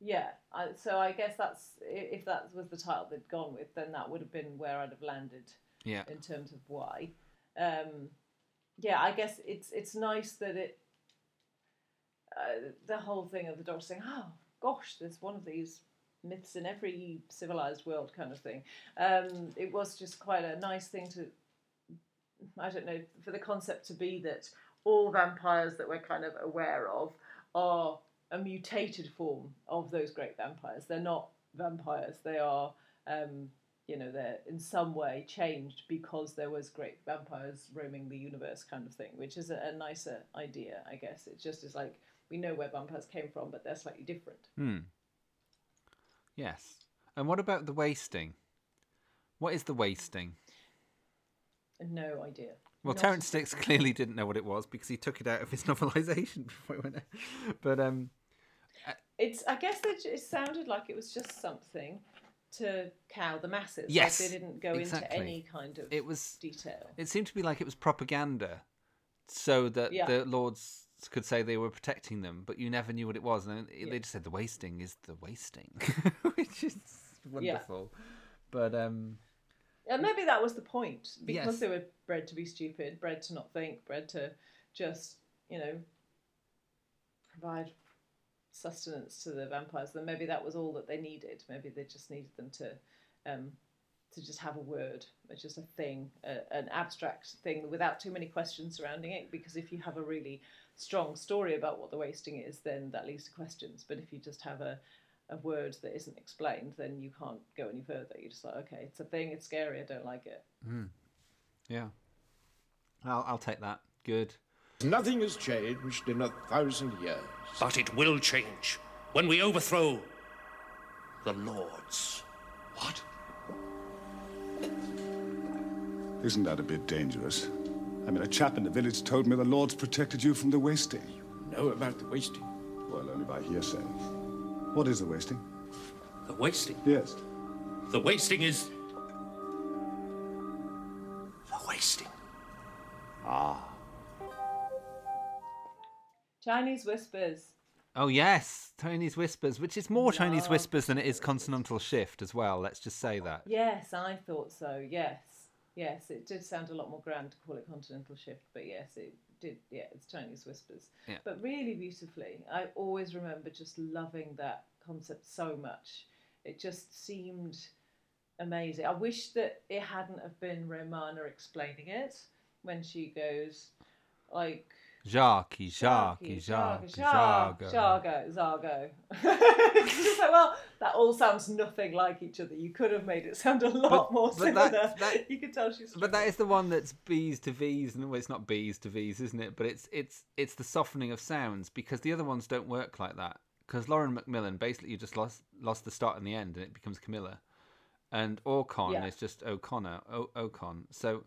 Yeah, I, so I guess that's if that was the title they'd gone with, then that would have been where I'd have landed. Yeah. In terms of why, um, yeah, I guess it's it's nice that it uh, the whole thing of the doctor saying, "Oh gosh, there's one of these myths in every civilized world," kind of thing. Um, it was just quite a nice thing to I don't know, for the concept to be that all vampires that we're kind of aware of are a mutated form of those great vampires. They're not vampires. They are, um, you know, they're in some way changed because there was great vampires roaming the universe, kind of thing, which is a, a nicer idea, I guess. It just is like we know where vampires came from, but they're slightly different. Hmm. Yes. And what about the wasting? What is the wasting? No idea. Well, Not Terrance Dicks clearly didn't know what it was because he took it out of his novelisation before he went. out. But um, It's. I guess it, it sounded like it was just something to cow the masses. Yes, like they didn't go exactly. into any kind of it was detail. It seemed to be like it was propaganda, so that Yeah. the lords could say they were protecting them, but you never knew what it was, and they they just said the wasting is the wasting, which is wonderful. But um, And maybe that was the point because Yes. they were bred to be stupid, bred to not think, bred to just you know provide sustenance to the vampires. Then maybe that was all that they needed. Maybe they just needed them to um, to just have a word, just a thing, a, an abstract thing without too many questions surrounding it. Because if you have a really strong story about what the wasting is, then that leads to questions. But if you just have a a word that isn't explained, then you can't go any further. You're just like, okay, it's a thing, it's scary, I don't like it. mm, yeah, I'll I'll take that. Good. Nothing has changed in a thousand years. But it will change. when we overthrow the Lords. What? Isn't that a bit dangerous? I mean, a chap in the village told me the Lords protected you from the wasting. You Know about the wasting? Well, only by hearsay. What is the wasting? The wasting? Yes. The wasting is. Chinese whispers. Oh yes, Tony's Whispers, which is more Chinese Love Whispers than it is Consonantal Shift as well. Let's just say that. Yes, I thought so. Yes, yes, it did sound a lot more grand to call it continental shift, but yes, it did. Yeah, it's Chinese whispers, Yeah. but really beautifully. I always remember just loving that concept so much. It just seemed amazing. I wish that it hadn't have been Romana explaining it when she goes like. Jacques, Jacques, Jacques, Jacques. Jargo, Zargo. it's just like, well, that all sounds nothing like each other. You could have made it sound a lot more but similar. that- that- you could tell she's. But that is the one that's B's to V's, and well, it's not B's to V's, isn't it? But it's it's it's the softening of sounds because the other ones don't work like that. Because Lauren Macmillan basically you just lost lost the start and the end, and it becomes Camilla, and Aukon Yeah. is just O'Connor, o- Aukon. So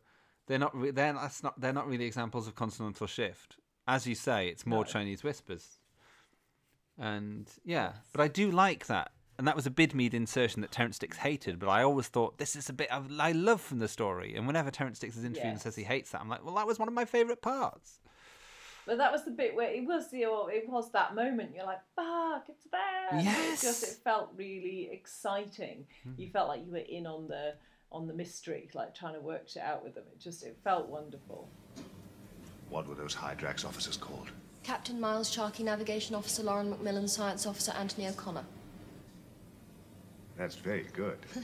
they're not re- they're that's not they're not really examples of consonantal shift. As you say, it's more No. Chinese whispers. And yeah, but I do like that. And that was a Bidmead insertion that Terrance Dicks hated, but I always thought this is a bit of I love from the story. And whenever Terrance Dicks is interviewed and says he hates that, I'm like, well, that was one of my favourite parts. But that was the bit where it was the it was that moment. You're like, fuck, it's there. Yes. It just it felt really exciting. You hmm. felt like you were in on the on the mystery, like trying to work shit out with them. It just it felt wonderful. What were those Hydrax officers called? Captain Miles Sharkey, Navigation Officer Lauren Macmillan, Science Officer Anthony O'Connor. That's very good.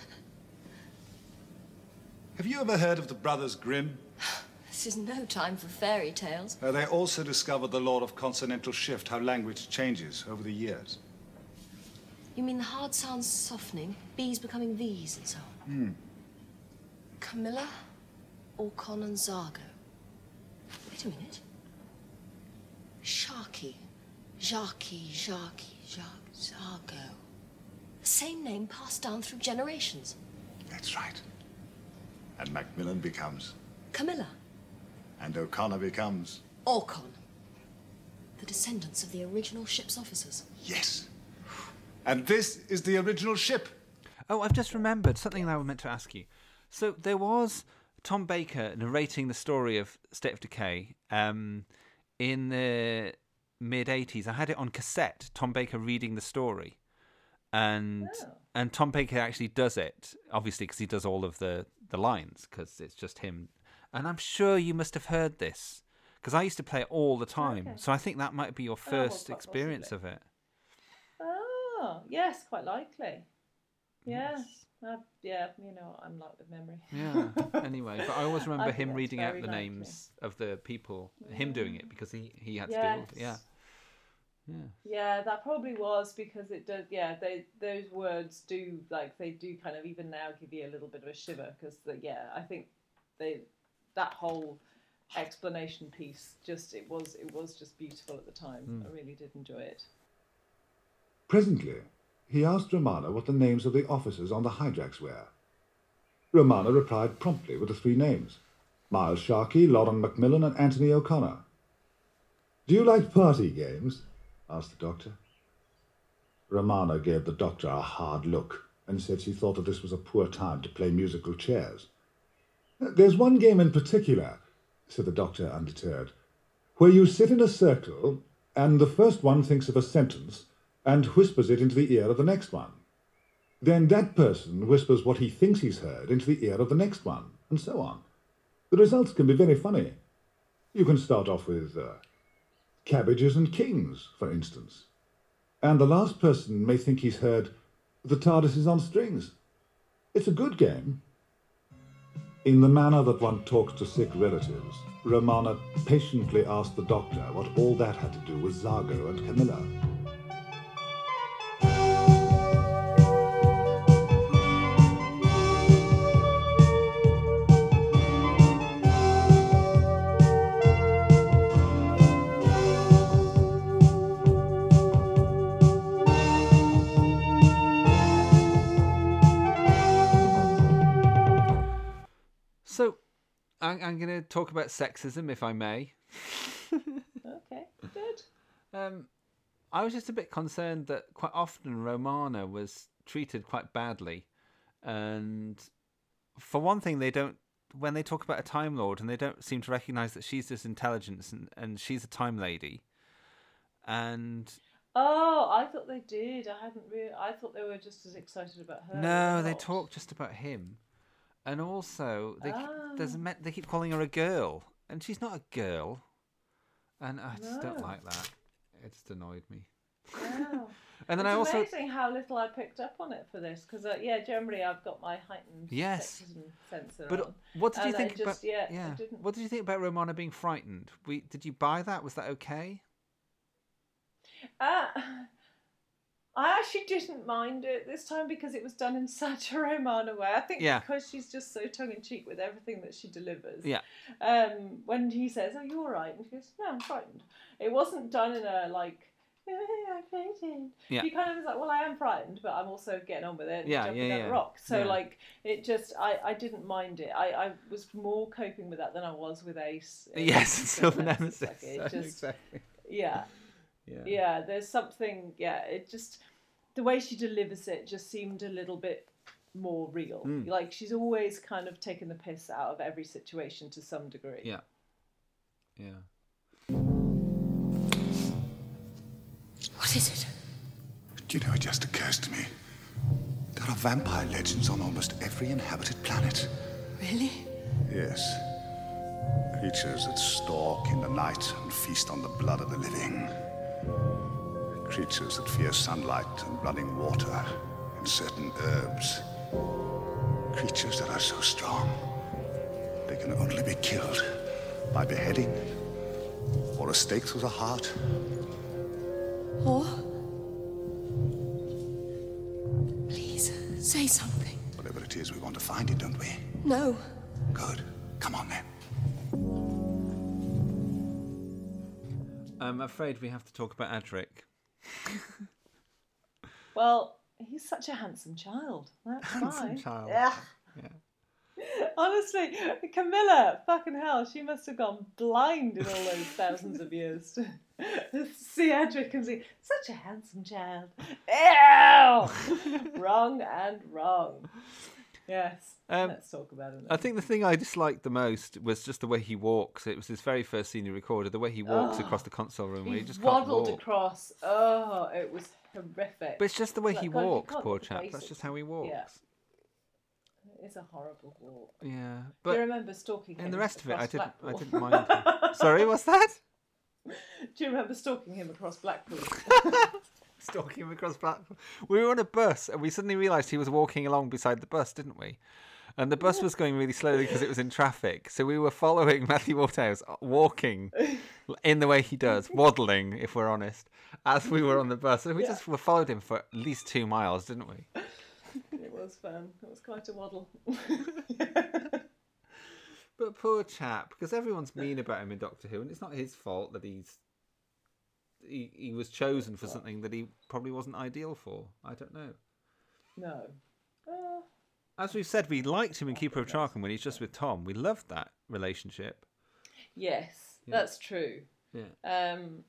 Have you ever heard of the Brothers Grimm? This is no time for fairy tales. Uh, they also discovered the law of consonantal shift, how language changes over the years. You mean the hard sounds softening, B's becoming V's and so on? Hmm. Camilla, Aukon, and Zargo. Wait a minute. Sharky. Jarky, Jarky, Jark, Zargo. The same name passed down through generations. That's right. And Macmillan becomes, Camilla, and O'Connor becomes. Aukon. The descendants of the original ship's officers. Yes. And this is the original ship. Oh, I've just remembered something that I was meant to ask you. So there was Tom Baker narrating the story of State of Decay um, in the mid 80s. I had it on cassette, Tom Baker reading the story. And and Tom Baker actually does it, obviously, because he does all of the, the lines, because it's just him. And I'm sure you must have heard this, because I used to play it all the time. Okay. So I think that might be your Oh, well, first experience of it. Oh, yes, quite likely. Yeah. Uh, yeah, you know, I'm like with memory. Yeah. Anyway, but I always remember think him reading out the likely. names of the people, him doing it because he he had to do it. Yeah. Yes. Yeah. Yeah, that probably was because it does. Yeah, they those words do like they do kind of even now give you a little bit of a shiver because yeah, I think they that whole explanation piece just it was it was just beautiful at the time. Mm. I really did enjoy it. Presently, he asked Romana what the names of the officers on the Hydrax were. Romana replied promptly with the three names Miles Sharkey, Lauren Macmillan, and Anthony O'Connor. Do you like party games? asked the doctor. Romana gave the doctor a hard look and said she thought that this was a poor time to play musical chairs. There's one game in particular, said the doctor undeterred, where you sit in a circle and the first one thinks of a sentence and whispers it into the ear of the next one. Then that person whispers what he thinks he's heard into the ear of the next one, and so on. The results can be very funny. You can start off with uh, cabbages and kings, for instance. And the last person may think he's heard the TARDIS is on strings. It's a good game. In the manner that one talks to sick relatives, Romana patiently asked the doctor what all that had to do with Zargo and Camilla. I'm, going to talk about sexism, if I may. Okay, good. Um, I was just a bit concerned that quite often Romana was treated quite badly, and for one thing, they don't. When they talk about a Time Lord, and they don't seem to recognise that she's this intelligence and, and she's a Time Lady, and Oh, I thought they did. I hadn't really. I thought they were just as excited about her. no, they not. talk just about him, and also they keep, Ah. there's a me- they keep calling her a girl, and she's not a girl, and I just don't like that. It just annoyed me. Wow. And then it's I also amazing how little I picked up on it for this because uh, yeah, generally I've got my heightened Yes. sensor But on. what did you and think I just, about? Yeah, didn't. What did you think about Romana being frightened? We did you buy that? Was that okay? Uh, I actually didn't mind it this time because it was done in such a Romana way. I think Yeah. because she's just so tongue in cheek with everything that she delivers. Yeah. Um, when he says, "Oh, you're all right," and she goes, "No, I'm frightened," it wasn't done in a like. I'm frightened. Yeah. He kind of was like, "Well, I am frightened, but I'm also getting on with it." And Yeah, jumping yeah, yeah. the rock. So Yeah. like, it just, I, I didn't mind it. I, I was more coping with that than I was with Ace. Yes, Silver Silver Nemesis. Nemesis. Like, it just, exactly. yeah. Yeah. Yeah, there's something, yeah, it just, the way she delivers it just seemed a little bit more real. Mm. Like, she's always kind of taken the piss out of every situation to some degree. Yeah. Yeah. What is it? Do you know, it just occurs to me. There are vampire legends on almost every inhabited planet. Really? Yes. Creatures that stalk in the night and feast on the blood of the living. Creatures that fear sunlight and running water and certain herbs. Creatures that are so strong they can only be killed by beheading or a stake through the heart. Or? Please, say something. Whatever it is, we want to find it, don't we? No. Good. Come on then. I'm afraid we have to talk about Adric. Well, he's such a handsome child. That's Handsome fine. child. Yeah. Yeah. Honestly, Camilla, fucking hell, she must have gone blind in all those thousands of years to see Adric and see such a handsome child. Ew! wrong and wrong. Yes. Um, Let's talk about it. I think the thing I disliked the most was just the way he walks. It was his very first scene he recorded. The way he walks Oh. across the console room, where he he just waddled across. Oh, it was horrific. But it's just the way Like, he walks, poor look at the chap. That's just how he walks. Yeah. It's a horrible walk. Yeah, Do but you remember stalking him? in the rest of it, I didn't. I Blackpool? didn't mind. him. Sorry, what's that? Do you remember stalking him across Blackpool? Stalking him across Blackpool. We were on a bus, and we suddenly realised he was walking along beside the bus, didn't we? And the bus was going really slowly because it was in traffic. So we were following Matthew Waterhouse uh, walking in the way he does, waddling, if we're honest, as we were on the bus. And we Yeah. just we followed him for at least two miles, didn't we? it was fun. It was quite a waddle. But poor chap, because everyone's mean about him in Doctor Who, and it's not his fault that he's he, he was chosen for something that he probably wasn't ideal for. I don't know. no. Uh, As we've said, we liked him in Keeper of Traken when he's just with Tom. We loved that relationship. yes, Yeah. that's true. Yeah. Um,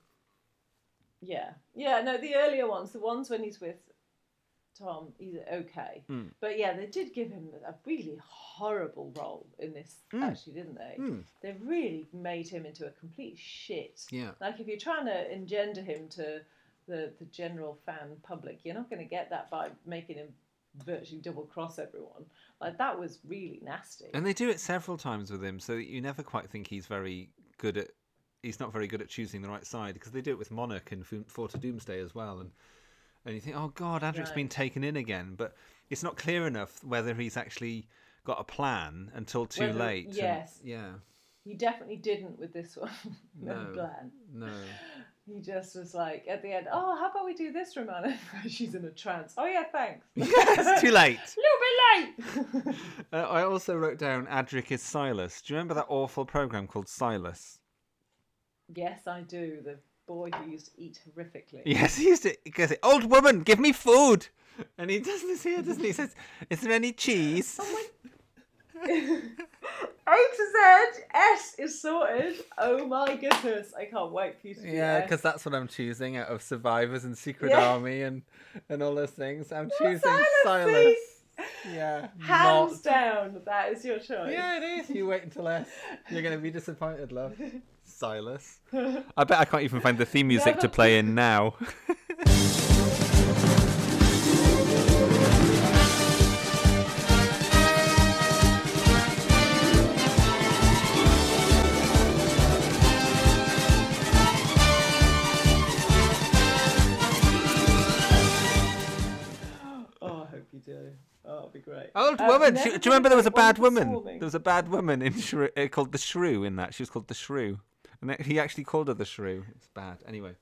yeah, yeah. No, the earlier ones, the ones when he's with Tom, he's okay. Mm. But yeah, they did give him a really horrible role in this, Mm. actually, didn't they? Mm. They really made him into a complete shit. Yeah. Like if you're trying to engender him to the the general fan public, you're not going to get that by making him virtually double cross everyone. Like that was really nasty. And they do it several times with him, so that you never quite think he's very good at. He's not very good at choosing the right side because they do it with Monarch and Four to Doomsday as well, and and you think, oh God, Adric's been taken in again, but it's not clear enough whether he's actually got a plan until too Whether- late. and- yes. yeah. He definitely didn't with this one. no, No. plan. No. He just was like at the end, oh, how about we do this, Romana? She's in a trance. Oh yeah, thanks. it's too late. A little bit late. Uh, I also wrote down Adric is Silas. Do you remember that awful program called Silas? yes, I do. The boy who used to eat horrifically. Yes, he used to he goes, "Old woman, give me food," and he does this here, doesn't he? He says, "Is there any cheese?" Oh a to Z, S is sorted. Oh my goodness, I can't wait for you to do Yeah, because that's what I'm choosing out of Survivors and Secret Yeah. Army and and all those things. I'm choosing Silas, Silas. Yeah, Hands not- down, that is your choice. Yeah, it is. You wait until S. You're gonna be disappointed, love. Silas. I bet I can't even find the theme music to play in now. Oh, I hope you do. Oh, it'll be great. Old Um, woman. never Do, do you remember there was a bad woman? There was a bad woman in Shrew, uh, called the Shrew in that. She was called the Shrew, and he actually called her the Shrew. It's bad. Anyway.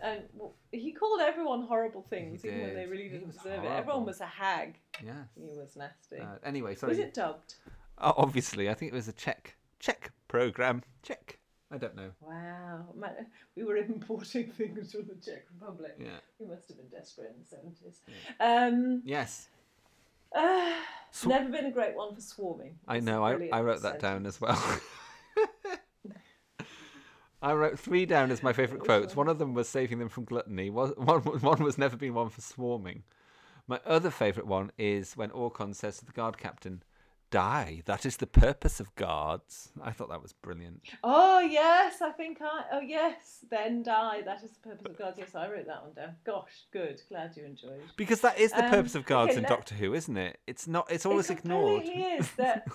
And well, he called everyone horrible things, even when they really didn't deserve it. Everyone was a hag. Yeah. He was nasty. Uh, anyway, sorry. Was it dubbed? Oh, obviously, I think it was a Czech Czech program. Czech. I don't know. Wow. Man, we were importing things from the Czech Republic. Yeah. We must have been desperate in the 70s. Um, Yes, uh, never been a great one for swarming. I know. I, I wrote that down as well. I wrote three down as my favourite quotes. One of them was saving them from gluttony. One, one, one was never been one for swarming. My other favourite one is when Aukon says to the guard captain, "Die. That is the purpose of guards." I thought that was brilliant. Oh, yes, I think I. Oh, yes, then die. That is the purpose of guards. Yes, I wrote that one down. Gosh, good. Glad you enjoyed. Because that is the Um, purpose of guards okay, in let- Doctor Who, isn't it? It's not. It's always it ignored. is that,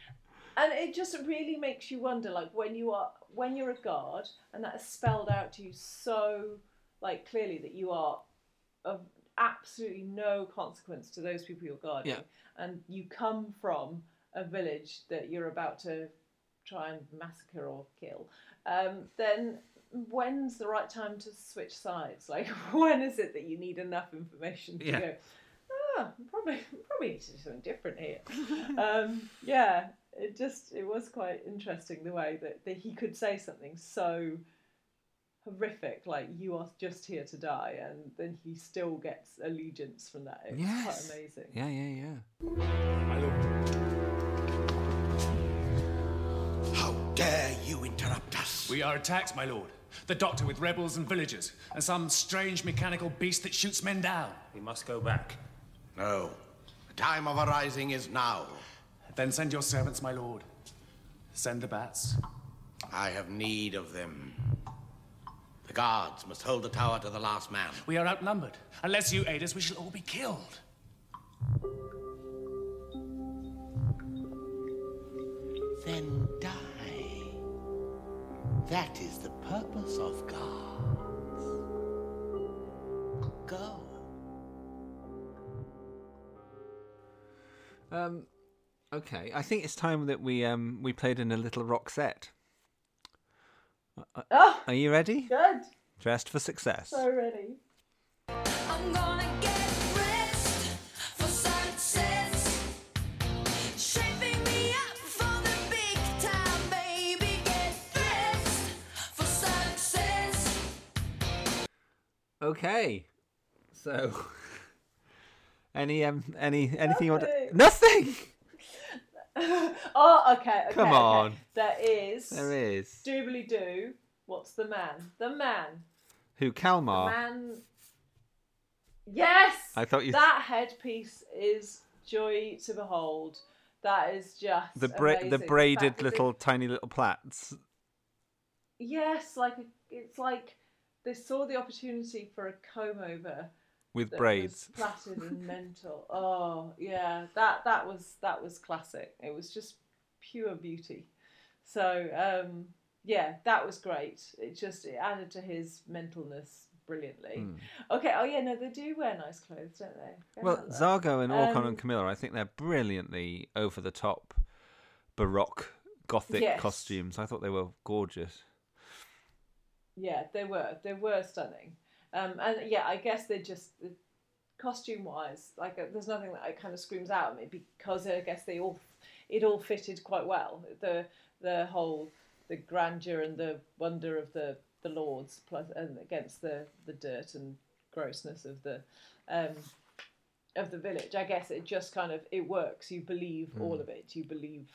and it just really makes you wonder, like when you are when you're a guard, and that is spelled out to you so like clearly that you are of absolutely no consequence to those people you're guarding, Yeah. and you come from a village that you're about to try and massacre or kill, um, then when's the right time to switch sides? Like when is it that you need enough information to Yeah. go? ah, probably probably need to do something different here. um, yeah, it just it was quite interesting the way that, that he could say something so horrific, like you are just here to die, and then he still gets allegiance from that. It's Yes. quite amazing. Yeah, yeah, yeah. My lord. How dare you interrupt us? We are attacked, my lord. The doctor with rebels and villagers, and some strange mechanical beast that shoots men down. We must go back. No. The time of arising is now. Then send your servants, my lord. Send the bats. I have need of them. The guards must hold the tower to the last man. We are outnumbered. Unless you aid us, we shall all be killed. Then die. That is the purpose of guards. Go. Um, okay, I think it's time that we um we played in a little rock set. Uh, Oh, Are you ready? good. Dressed for success. So ready. I'm gonna get rest for success. Shaping me up for the big time, baby. Get dressed for success. Okay, so any um any anything you want? To... Nothing. Oh, okay. okay Come okay. on. There is. There is. Doobly doo. What's the man? The man. Who Kalmar? Man. Yes. I thought you- That headpiece is joy to behold. That is just The bra- amazing. the braided they- little tiny little plaits. Yes, like it's like they saw the opportunity for a comb over With that braids. was plaited and mental. Oh yeah, that that was that was classic. It was just pure beauty. So um, yeah, that was great. It just it added to his mentalness brilliantly. Hmm. Okay. Oh yeah, no, they do wear nice clothes, don't they? Well. Zargo and Aukon Um, and Camilla, I think they're brilliantly over the top, baroque, gothic Yes. costumes. I thought they were gorgeous. Yeah, they were. They were stunning. Um, and yeah, I guess they're just costume wise, like uh, there's nothing that it kind of screams out at me because I guess they all it all fitted quite well. The the whole the grandeur and the wonder of the the lords plus and against the the dirt and grossness of the um of the village. I guess it just kind of it works. You believe all Mm. of it. You believe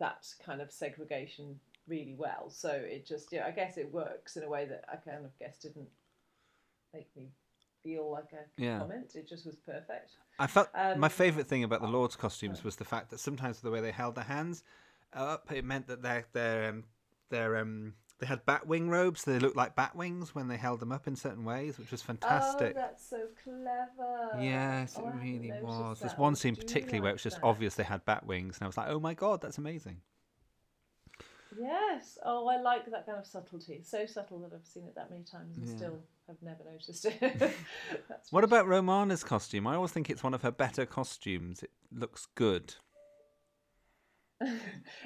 that kind of segregation really well. So it just yeah, I guess it works in a way that I kind of guess didn't make me feel like a Yeah. comment. It just was perfect. I felt Um, my favourite thing about the Lord's costumes was the fact that sometimes the way they held their hands up, it meant that their their um, their um they had bat wing robes. They looked like bat wings when they held them up in certain ways, which was fantastic. Oh, that's so clever. Yes, Oh, it really was. There's one scene particularly where it was just that. obvious they had bat wings, and I was like, "Oh my god, that's amazing!" Yes. Oh, I like that kind of subtlety. So subtle that I've seen it that many times and Yeah. still have never noticed it. What about Romana's costume? I always think it's one of her better costumes. It looks good.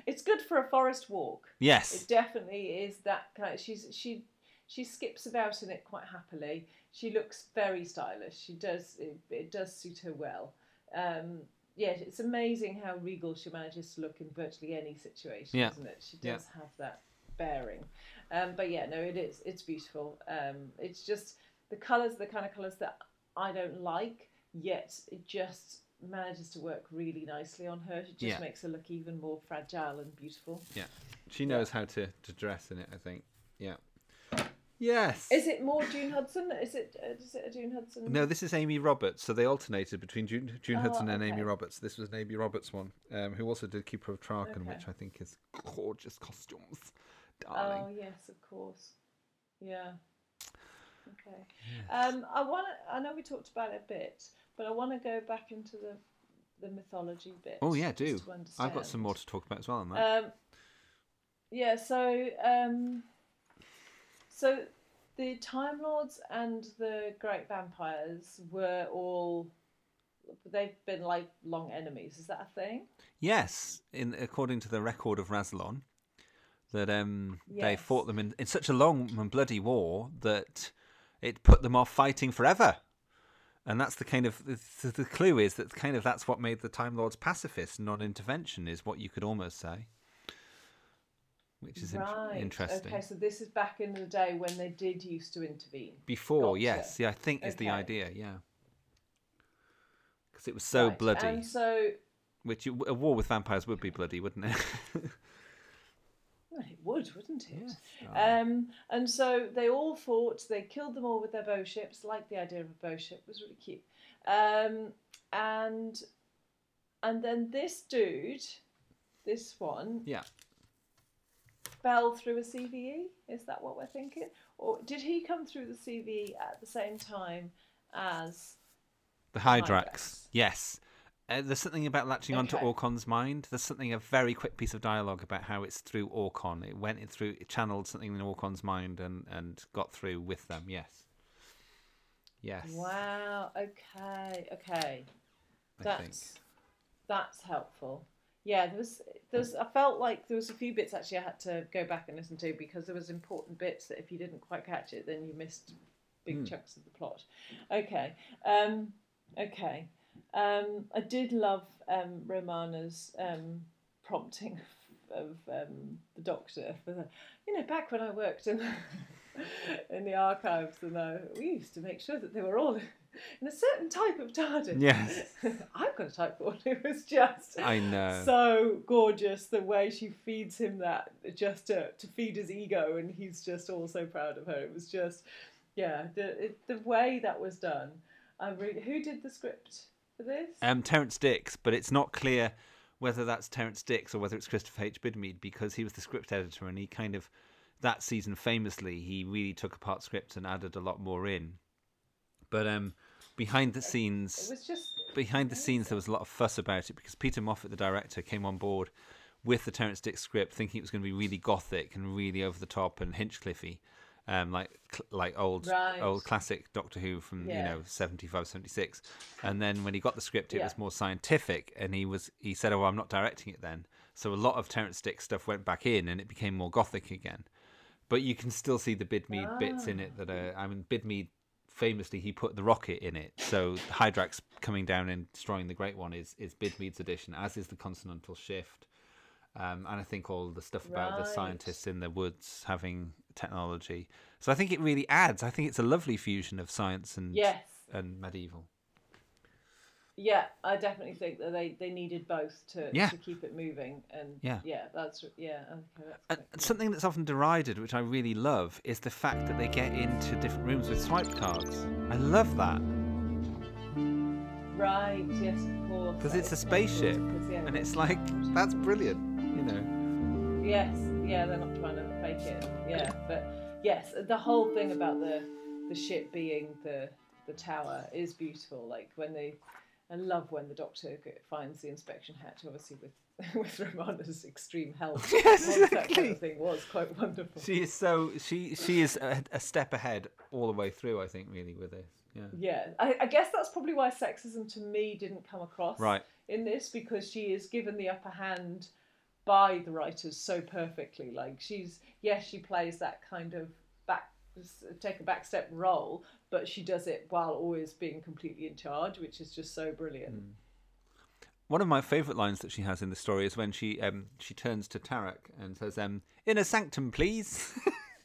it's good for a forest walk. Yes. It definitely is that kind. she's she she skips about in it quite happily. She looks very stylish. She does it, it does suit her well. Um, yeah, it's amazing how regal she manages to look in virtually any situation, Yeah. isn't it? She Yeah. does have that bearing. Um, but yeah, no, it is. It's beautiful. Um, it's just the colours, the kind of colours that I don't like, yet it just manages to work really nicely on her. It just Yeah. makes her look even more fragile and beautiful. Yeah, she knows how to, to dress in it. I think. Yeah. Yes. Is it more June Hudson? Is it uh, is it a June Hudson? No, this is Amy Roberts. So they alternated between June, June Oh, Hudson and Amy. Roberts. This was an Amy Roberts one, um, who also did Keeper of Traken, Okay. which I think is gorgeous costumes. Darling. Oh yes, of course. Yeah. Okay. Um, I want. I know we talked about it a bit, but I want to go back into the the mythology bit. Oh yeah, do. I've got some more to talk about as well on that. Um, yeah. So um, so the Time Lords and the Great Vampires were all. They've been like long enemies. Is that a thing? Yes, in according to the record of Rassilon, that um, they fought them in, in such a long and bloody war that it put them off fighting forever. And that's the kind of the, the clue is that kind of that's what made the Time Lords pacifist, non-intervention, is what you could almost say, which is in- interesting. Okay, so this is back in the day when they did used to intervene. Before, Gotcha. yes, yeah, I think is the idea, yeah, because it was so Right, bloody. And so Which a war with vampires would be bloody, wouldn't it? Well, it would, wouldn't it? Um, and so they all fought. They killed them all with their bow ships. Like the idea of a bow ship was really cute. Um, and and then this dude, this one, yeah. Fell through a CVE. Is that what we're thinking? Or did he come through the CVE at the same time as? The Hydrax. Yes. Uh, there's something about latching onto Okay. Aukon's mind. There's something, a very quick piece of dialogue about how it's through Aukon. It went in through, it channeled something in Aukon's mind and, and got through with them. Yes. Yes. Wow. Okay. Okay. I That's think. that's helpful. Yeah, there was there was I felt like there was a few bits actually I had to go back and listen to because there was important bits that if you didn't quite catch it, then you missed big Hmm. chunks of the plot. Okay. Um, okay. Um, I did love um, Romana's um, prompting of um, the Doctor for the, you know, back when I worked in in the archives, and uh, we used to make sure that they were all in a certain type of TARDIS. Yes. I've got a type one. It was just I know. so gorgeous the way she feeds him that just to, to feed his ego, and he's just all so proud of her. It was just, yeah, the it, the way that was done. I really, who did the script for this? Um, Terrance Dicks, but it's not clear whether that's Terrance Dicks or whether it's Christopher H. Bidmead because he was the script editor and he kind of, that season famously, he really took apart scripts and added a lot more in. But um, behind the It scenes, was just behind the scenes, there was a lot of fuss about it because Peter Moffatt, the director, came on board with the Terrance Dicks script, thinking it was going to be really gothic and really over the top and Hinchcliffey, um, like like old Right. old classic Doctor Who from you know 75, 76. And then when he got the script, it Yeah. was more scientific, and he was he said, "Oh, I'm not directing it then." So a lot of Terrance Dicks stuff went back in, and it became more gothic again. But you can still see the Bidmead bits in it that are. I mean, Bidmead famously he put the rocket in it. So Hydrax coming down and destroying the Great One is is Bidmead's edition, as is the Continental Shift. Um, and I think all the stuff about the scientists in the woods having technology. So I think it really adds. I think it's a lovely fusion of science and Yes. and medieval. Yeah, I definitely think that they, they needed both to, Yeah. to keep it moving, and Yeah. yeah, that's yeah, okay, that's Uh, something that's often derided, which I really love, is the fact that they get into different rooms with swipe cards. I love that right. Yes, of course. because it's a spaceship, yeah, and it's like that's brilliant. You know. Yes, yeah, they're not trying to fake it. Yeah, but yes, the whole thing about the the ship being the the tower is beautiful. Like when they, I love when the Doctor finds the inspection hatch, obviously with with Romana's extreme help. Yes, Once That kind of thing was quite wonderful. She is so she she is a, a step ahead all the way through. I think really with this. Yeah. Yeah, I, I guess that's probably why sexism to me didn't come across Right. in this because she is given the upper hand by the writers so perfectly. Like she's yes, she plays that kind of back take a back step role, but she does it while always being completely in charge, which is just so brilliant. One of my favourite lines that she has in the story is when she um she turns to Tarak and says um a sanctum please.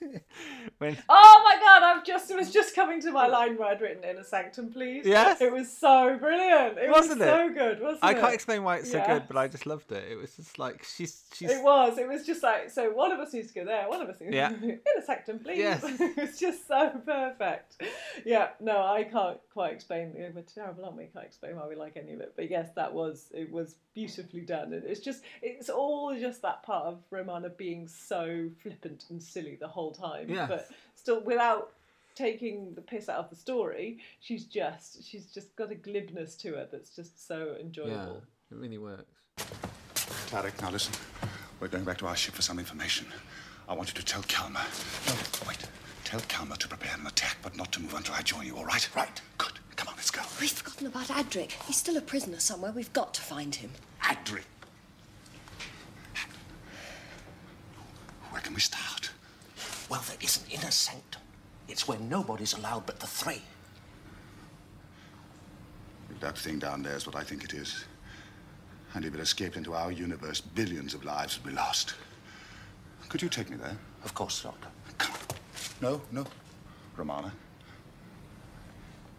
when Oh my god, I've just it was just coming to my line where I'd written in a sanctum, please. Yes. It was so brilliant. It wasn't was it? so good, wasn't I it? can't explain why it's so good, but I just loved it. It was just like she's she's It was. It was just like so. One of us needs to go there. One of us needs Yeah. to in a sanctum, please. Yes. it was just so perfect. Yeah. No, I can't quite explain. We're terrible, aren't we? Can't explain why we like any of it. But yes, that was it. Was beautifully done. And it's just it's all just that part of Romana being so flippant and silly the whole time. Yes. But still without taking the piss out of the story she's just she's just got a glibness to her that's just so enjoyable. yeah, enjoyable it really works. Tarak, now listen. We're going back to our ship for some information. I want you to tell Kalmar. No, wait. Tell Kalmar to prepare an attack, but not to move until I join you, all right? Right. Good. Come on, let's go. We've forgotten about Adric. He's still a prisoner somewhere. We've got to find him. Adric. Where can we start? Well, there is an inner sanctum. It's where nobody's allowed but the three. If that thing down there is what I think it is, and if it escaped into our universe, billions of lives would be lost. Could you take me there? Of course, Doctor. Come. No, no. Romana.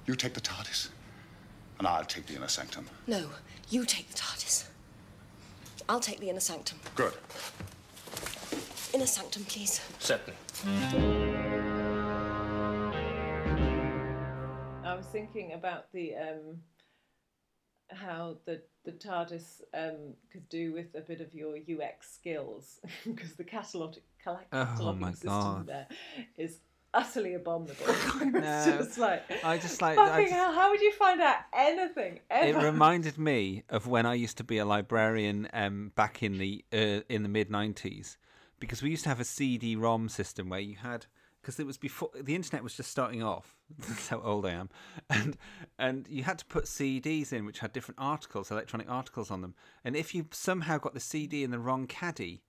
You take the TARDIS, and I'll take the inner sanctum. No, you take the TARDIS. I'll take the inner sanctum. Good. Inner sanctum, please. Certainly. I was thinking about the um, how the the TARDIS um, could do with a bit of your UX skills because the catalog cal- Oh my system God. there is utterly abominable. No, just like I just like- I just- hell. How would you find out anything It reminded me of when I used to be a librarian um, back in the uh, in the mid '90s, because we used to have a CD-ROM system where you had because it was before the internet was just starting off. That's how old I am, and and you had to put CDs in which had different articles, electronic articles on them, and if you somehow got the CD in the wrong caddy.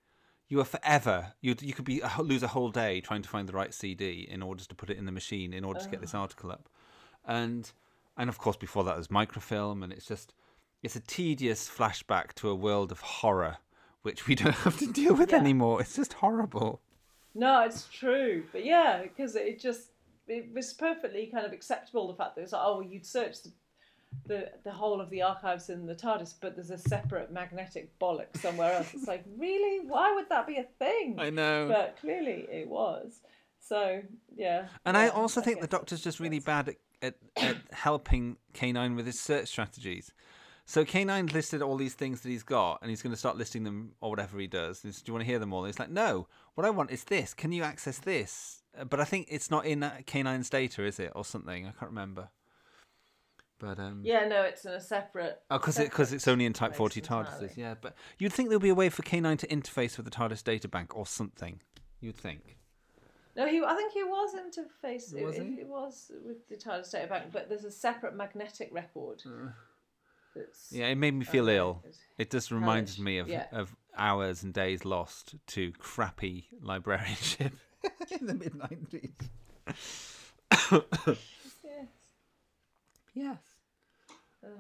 You were forever. You you could be lose a whole day trying to find the right CD in order to put it in the machine in order to get this Oh. article up, and and of course before that was microfilm, and it's just it's a tedious flashback to a world of horror which we don't have to deal with Yeah. anymore. It's just horrible. No, it's true. But yeah, because it just it was perfectly kind of acceptable the fact that it's like, oh, well, you'd search the, the the whole of the archives in the TARDIS, but there's a separate magnetic bollock somewhere else. It's like, really? Why would that be a thing? I know. But clearly it was. So yeah. And I yeah, also think the Doctor's just really bad at, at, at helping K9 with his search strategies. So K9 listed all these things that he's got, and he's going to start listing them or whatever he does. Says, Do you want to hear them all? And he's like, No, what I want is this. Can you access this? Uh, But I think it's not in uh, K9's data, is it, or something? I can't remember. But um, Yeah, no, it's in a separate. Oh, because it, cause it's only in Type 40 entirely. TARDISes, yeah. But you'd think there'd be a way for K9 to interface with the TARDIS data bank or something. You'd think. No, he. I think he was interface. Was it, he? it was with the TARDIS data bank, but there's a separate magnetic record. That's, Yeah, it made me feel ill. It just reminds hellish. me of, Yeah. of hours and days lost to crappy librarianship in the mid 90s. Yes. Yes. Ugh.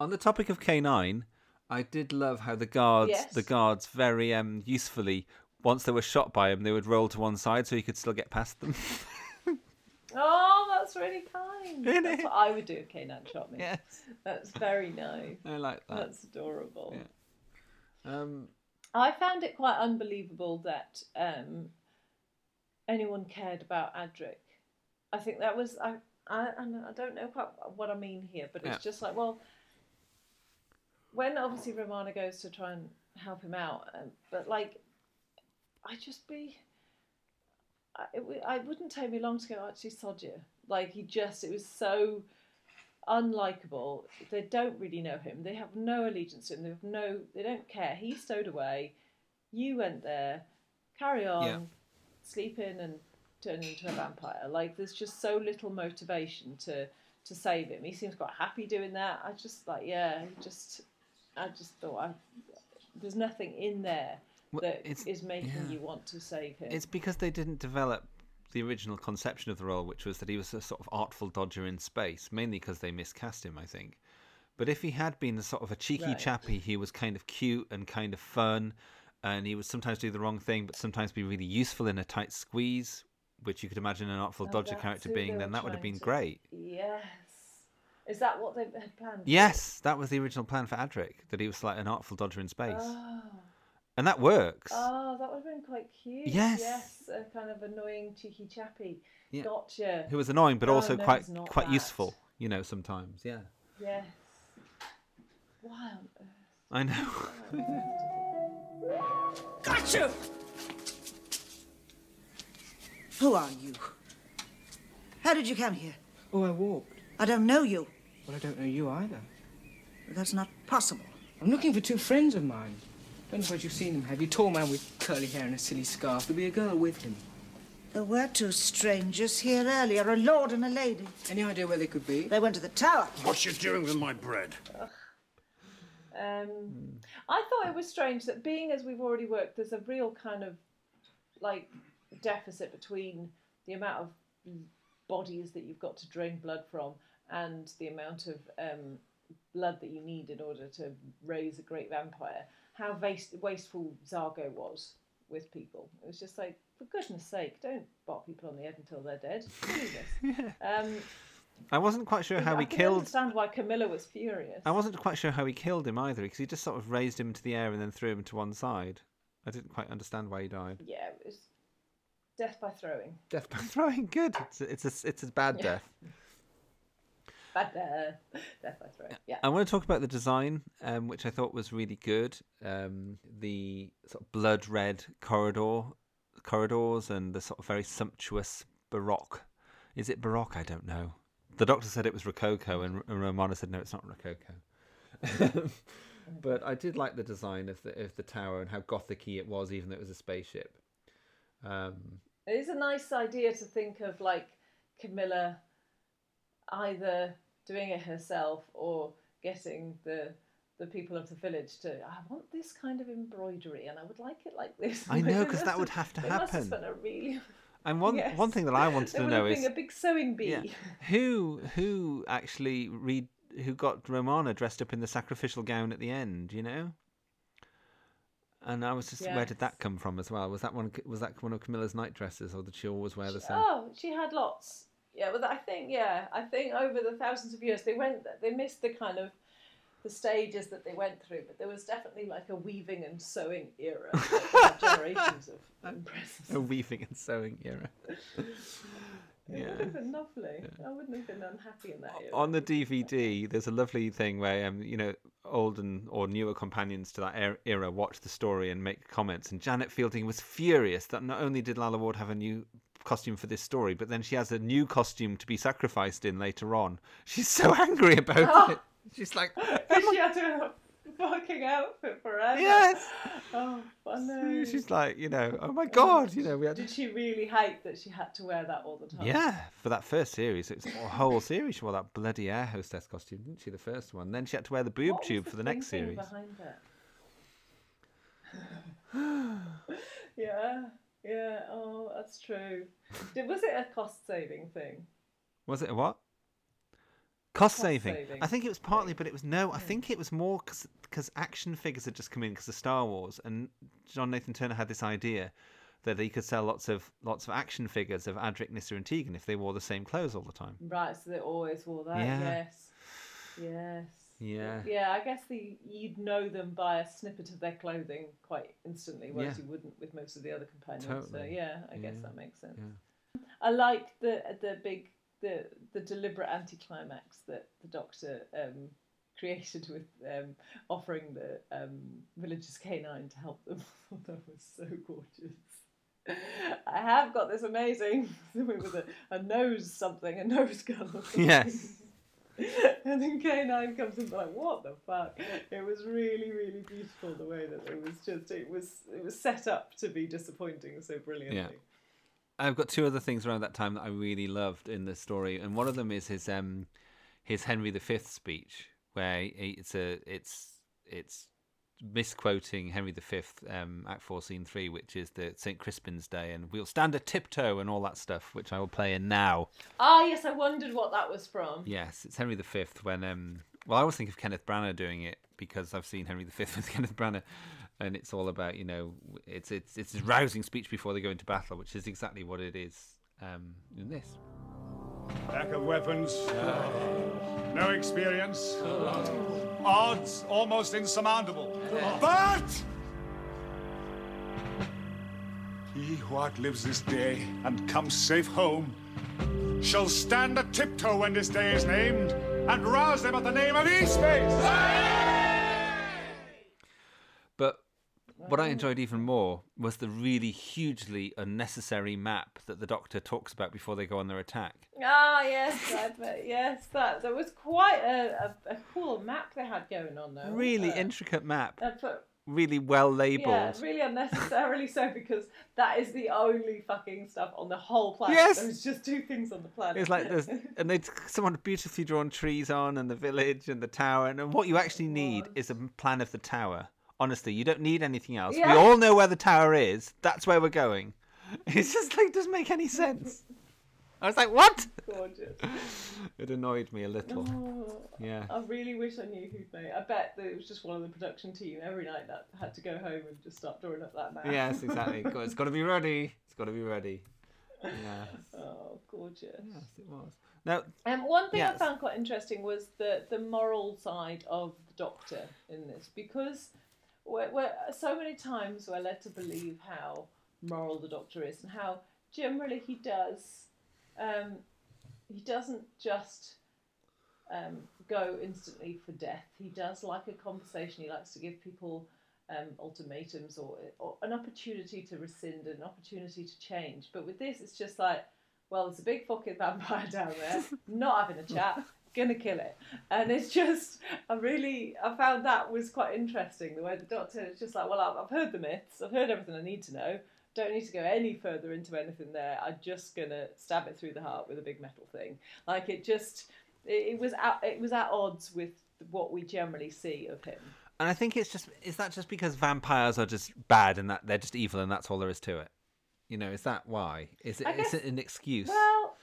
On the topic of K9, I did love how the guards, Yes. the guards, very um, usefully, once they were shot by him, they would roll to one side so he could still get past them. Oh, that's really kind. Isn't that's it? what I would do if K9 shot me. Yes. That's very nice. I like that. That's adorable. Um, I found it quite unbelievable that um, anyone cared about Adric. I think that was I. I, I don't know quite what I mean here, but it's Yeah. just like well, when obviously Romana goes to try and help him out, um, but like, I just be. I, it, w- I wouldn't take me long to go actually sod you. Like he just it was so unlikable. They don't really know him. They have no allegiance to him. They have no. They don't care. He stowed away. You went there. Carry on. Yeah. Sleep in and turn into a vampire. Like there's just so little motivation to to save him. He seems quite happy doing that. I just like yeah. Just I just thought I. There's nothing in there that it's- is making yeah. you want to save him. It's because they didn't develop the original conception of the role, which was that he was a sort of artful dodger in space, mainly because they miscast him, I think. But if he had been a sort of a cheeky Right. chappy, he was kind of cute and kind of fun, and he would sometimes do the wrong thing, but sometimes be really useful in a tight squeeze, which you could imagine an artful Oh, dodger character being. Then that would have been to- great. Yes. Is that what they had planned? Yes, that was the original plan for Adric, that he was like an artful dodger in space, Oh. And that works. Oh, that would have been quite cute. Yes. Yes, a kind of annoying, cheeky chappy. Yeah. Gotcha. Who was annoying, but Oh, also no, quite quite that. useful, you know, sometimes. Yeah, Yes. Why on earth? I know. gotcha. Who are you? How did you come here? Oh, I walked. I don't know you. Well, I don't know you either. That's not possible. I'm looking for two friends of mine. Don't suppose you've seen them, have you? Tall man with curly hair and a silly scarf. There'll be a girl with him. There were two strangers here earlier, a lord and a lady. Any idea where they could be? They went to the tower. What you doing with my bread? Um, I thought it was strange that being as we've already worked, there's a real kind of like deficit between the amount of bodies that you've got to drain blood from and the amount of um, blood that you need in order to raise a great vampire. How waste- wasteful Zargo was with people. It was just like, for goodness sake, don't bop people on the head until they're dead. Do this. um, I wasn't quite sure how I he can killed. understand why Camilla was furious. I wasn't quite sure how he killed him either, because he just sort of raised him into the air and then threw him to one side. I didn't quite understand why he died. Yeah, it was death by throwing. Death by throwing, good. It's a, it's a, it's a bad Yeah. death. Death. Death. Yeah. I want to talk about the design, um, which I thought was really good. Um, the sort of blood red corridor, corridors, and the sort of very sumptuous baroque. Is it baroque? I don't know. The doctor said it was rococo, and, and Romana said no, it's not rococo. but I did like the design of the of the tower and how gothicy it was, even though it was a spaceship. Um, It is a nice idea to think of like Camilla either doing it herself or getting the the people of the village to I want this kind of embroidery and I would like it like this. I know, because that would have- have to have happen. a really and one Yes. one thing that I wanted to know is a big sewing bee. Yeah. Who who actually read who got Romana dressed up in the sacrificial gown at the end? You know. And I was just, where did that come from as well? Was that one? Was that one of Camilla's night dresses, or did she always wear the same? Oh, she had lots. Yeah, but I think yeah, I think over the thousands of years they went they missed the kind of the stages that they went through, but there was definitely like a weaving and sewing era, generations of. A weaving and sewing era. It yeah. would have been lovely. I wouldn't have been unhappy in that era. On the DVD, there's a lovely thing where um, you know, old and or newer companions to that er- era watch the story and make comments. And Janet Fielding was furious that not only did Lalla Ward have a new costume for this story, but then she has a new costume to be sacrificed in later on. She's so angry about Oh. it. She's like, she had to fucking outfit forever. Yes. Oh, funny. she's like, you know, oh my god, you know, we had. Did she really hate that she had to wear that all the time? Yeah, for that first series, it was a whole series. She wore that bloody air hostess costume, didn't she? The first one. Then she had to wear the boob What tube for the next series. Behind that? yeah, yeah. Oh, that's true. Did, was it a cost saving thing? Was it a what? Cost, Cost saving. saving I think it was partly, but it was no. I hmm. think it was more because action figures had just come in because of Star Wars, and John Nathan Turner had this idea that he could sell lots of lots of action figures of Adric, Nyssa, and Tegan if they wore the same clothes all the time. Right, so they always wore that. Yeah. Yes. Yes. Yeah. Yeah, I guess the you'd know them by a snippet of their clothing quite instantly, whereas Yeah. you wouldn't with most of the other companions. So yeah, I guess that makes sense. yeah. I like the the big the the deliberate anticlimax that the Doctor um, created with um, offering the um, villagers K9 to help them. That was so gorgeous. I have got this amazing with a, a nose something, a nose gun. Yes. and then K9 comes in like, what the fuck? It was really, really beautiful the way that it was just it was it was set up to be disappointing so brilliantly. Yeah. I've got two other things around that time that I really loved in the story, and one of them is his um his Henry V speech, where he, it's a it's it's misquoting Henry V, um, Act Four, Scene Three, which is the Saint Crispin's Day, and we'll stand a tiptoe and all that stuff, which I will play in now. Ah yes, I wondered what that was from. Yes, it's Henry V when um well I always think of Kenneth Branagh doing it because I've seen Henry V with Kenneth Branagh and it's all about, you know, it's it's it's his rousing speech before they go into battle, which is exactly what it is um in this. Lack of weapons. No experience. Odds almost insurmountable. But he who outlives this day and comes safe home shall stand a tiptoe when this day is named and rouse them at the name of Eastface. What I enjoyed even more was the really hugely unnecessary map that the Doctor talks about before they go on their attack. Ah yes, yes, that there was quite a, a, a cool map they had going on though. Really intricate map, but really well labelled. Yeah, really unnecessarily so because that is the only fucking stuff on the whole planet. Yes. There's just two things on the planet. It's like there's and they someone beautifully drawn trees on and the village and the tower and, and what you actually need is a plan of the tower. Honestly, you don't need anything else. Yeah. We all know where the tower is. That's where we're going. It's just like doesn't make any sense. I was like, what? Gorgeous. It annoyed me a little. Oh, Yeah. I really wish I knew who'd made. I bet that it was just one of the production team every night that had to go home and just start drawing up that map. Yes, exactly. It's got to be ready. It's got to be ready. Yeah. Oh, gorgeous. Yes, it was. Now, Um, one thing I found quite interesting was the the moral side of the Doctor in this because we're, we're so many times we're led to believe how moral the Doctor is and how generally he does um, he doesn't just um, go instantly for death. He does like a conversation. He likes to give people um, ultimatums or, or an opportunity to rescind, an opportunity to change. But with this, it's just like, well, there's a big fucking vampire down there, not having a chat, gonna kill it. And it's just, I really, I found that was quite interesting. The way the doctor is just like, well, I've, I've heard the myths, I've heard everything I need to know. Don't need to go any further into anything there. I'm just gonna stab it through the heart with a big metal thing. Like it just, it, it was at, it was at odds with what we generally see of him. and I think it's just is that just because vampires are just bad and that they're just evil and that's all there is to it. You know, is that why? Is it I is it an excuse? Well,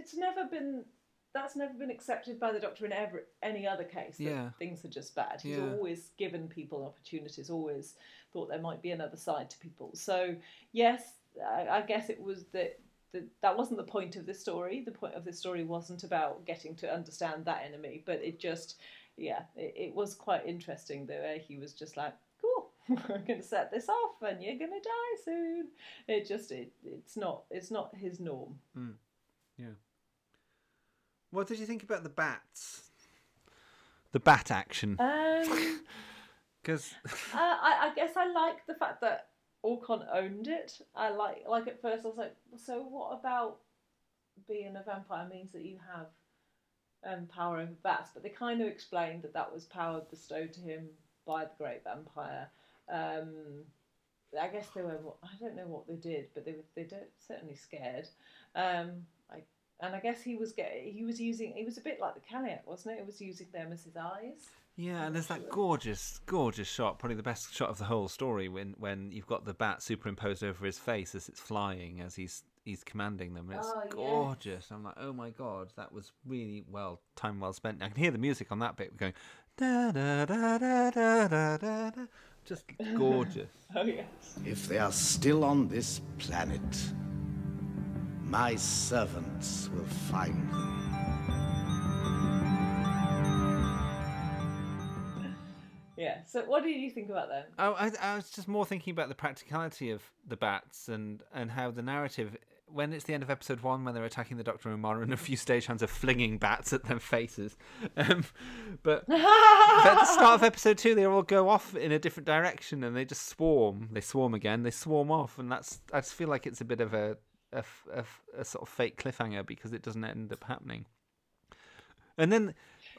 it's never been. That's never been accepted by the doctor in ever any other case. That Yeah. things are just bad. He's Yeah. always given people opportunities. Always thought there might be another side to people. So yes, I, I guess it was that. That, that wasn't the point of this story. The point of this story wasn't about getting to understand that enemy, but it just, yeah, it, it was quite interesting the way he was just like, cool, I'm going to set this off, and you're going to die soon. It just, it, it's not, it's not his norm. Mm. Yeah. What did you think about the bats? The bat action. Um, Because uh, I, I guess I like the fact that Aukon owned it. I like, like at first I was like, so what about being a vampire means that you have um, power over bats? But they kind of explained that that was power bestowed to him by the great vampire. Um, I guess they were. I don't know what they did, but they were. They don't certainly scared. Um, I, and I guess he was getting—he was using he was a bit like the Caliac, wasn't it? It was using them as his eyes. Yeah, and there's that gorgeous, gorgeous shot, probably the best shot of the whole story when when you've got the bat superimposed over his face as it's flying as he's he's commanding them. It's oh, gorgeous. Yes. I'm like, oh my god, that was really well time well spent. I can hear the music on that bit going da da da da da da da. Just gorgeous. oh yes. If they are still on this planet my servants will find them. Yeah. So, what did you think about them? Oh, I, I was just more thinking about the practicality of the bats and and how the narrative. When it's the end of episode one, when they're attacking the Doctor and Mara, and a few stagehands are flinging bats at their faces, um, but, but at the start of episode two, they all go off in a different direction and they just swarm. They swarm again. They swarm off, and that's. I just feel like it's a bit of a a, a a sort of fake cliffhanger because it doesn't end up happening. And then,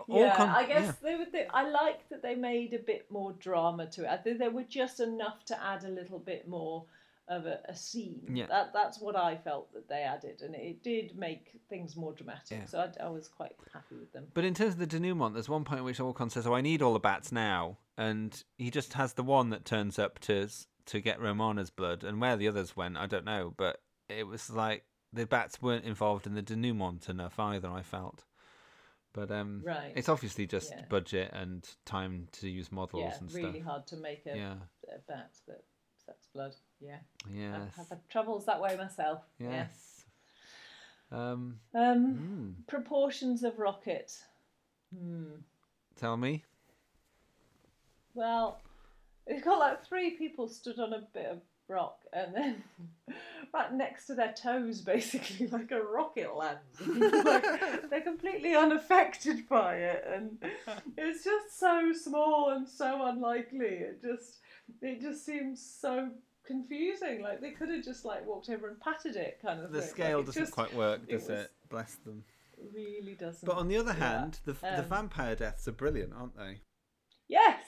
all yeah, com- I guess yeah. they were. They, I like that they made a bit more drama to it. I think they were just enough to add a little bit more of a, a scene. Yeah. That that's what I felt that they added, and it did make things more dramatic. Yeah. So I, I was quite happy with them. But in terms of the denouement, there's one point in which Aukon says, "Oh, I need all the bats now," and he just has the one that turns up to to get Romana's blood, and where the others went, I don't know. But it was like the bats weren't involved in the denouement enough either. I felt. But um, Right. it's obviously just Yeah. budget and time to use models yeah, and really stuff. Really hard to make a, Yeah. a bat that sucks blood. Yeah. yeah. I've, had troubles that way myself. Yes. Um, Um, hmm. proportions of rocket. Hmm. tell me. Well, it's got like three people stood on a bit of rock, and then right next to their toes, basically like a rocket lands. like, they're completely unaffected by it, and it's just so small and so unlikely. It just, it just seems so confusing. Like they could have just like walked over and patted it, kind of The thing. Scale it doesn't just- quite work, does was- it? Bless them. Really doesn't. But on the other hand, the the Um, vampire deaths are brilliant, aren't they? Yes,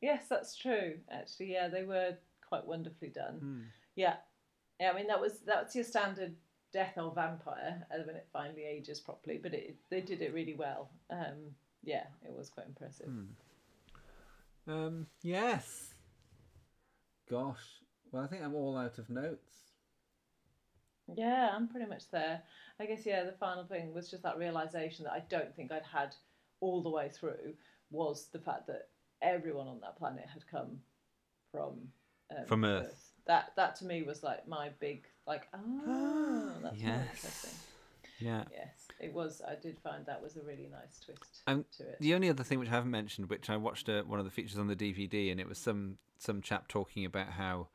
yes, that's true. Actually, yeah, they were quite wonderfully done. Hmm. Yeah, yeah. I mean, that was that's your standard death or vampire uh, when it finally ages properly. But it they did it really well. Um, yeah, it was quite impressive. Hmm. Um, yes. Gosh. Well, I think I'm all out of notes. Yeah, I'm pretty much there. I guess yeah. The final thing was just that realization that I don't think I'd had all the way through was the fact that everyone on that planet had come from um, From Earth. That that to me was like my big like oh that's Yes. interesting. Yeah. Yes, it was. I did find that was a really nice twist Um, to it. the only other thing which I haven't mentioned, which I watched uh, one of the features on the DVD, and it was some some chap talking about how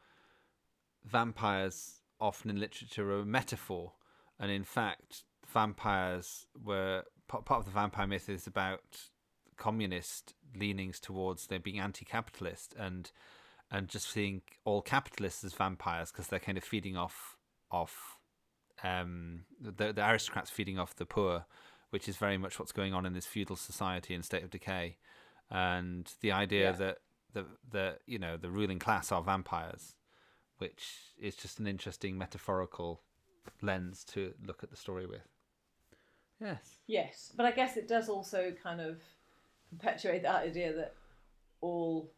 vampires often in literature are a metaphor, and in fact, vampires were part, part of the vampire myth is about communist leanings towards them being anti-capitalist and and just seeing all capitalists as vampires because they're kind of feeding off off um, the the aristocrats feeding off the poor, which is very much what's going on in this feudal society and state of decay, and the idea Yeah. that the the you know the ruling class are vampires, which is just an interesting metaphorical lens to look at the story with. Yes. Yes, but I guess it does also kind of perpetuate that idea that all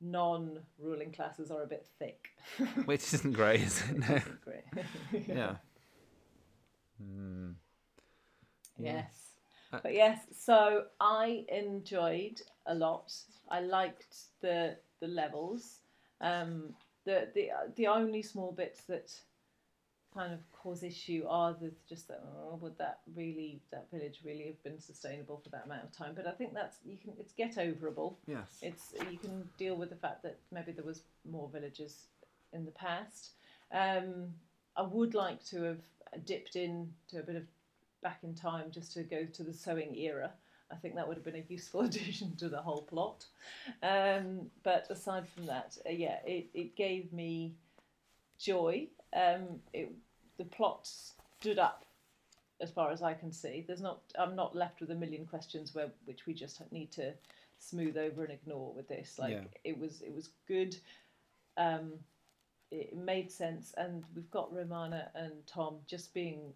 non-ruling classes are a bit thick. Which isn't great, is it? No. Isn't great. yeah. Hmm. Yeah. Yes. Uh, But yes, so I enjoyed a lot. I liked the the levels. Um, the the the only small bits that kind of cause issue are the just that oh, would that really that village really have been sustainable for that amount of time? But I think that's you can it's get overable. Yes. It's you can deal with the fact that maybe there was more villages in the past. Um, I would like to have dipped in to a bit of back in time just to go to the sewing era. I think that would have been a useful addition to the whole plot. Um, but aside from that, uh, yeah, it, it gave me joy. Um, it, the plot stood up as far as I can see. There's not. I'm not left with a million questions where which we just need to smooth over and ignore with this. Like Yeah. it was. It was good. Um, it made sense, and we've got Romana and Tom just being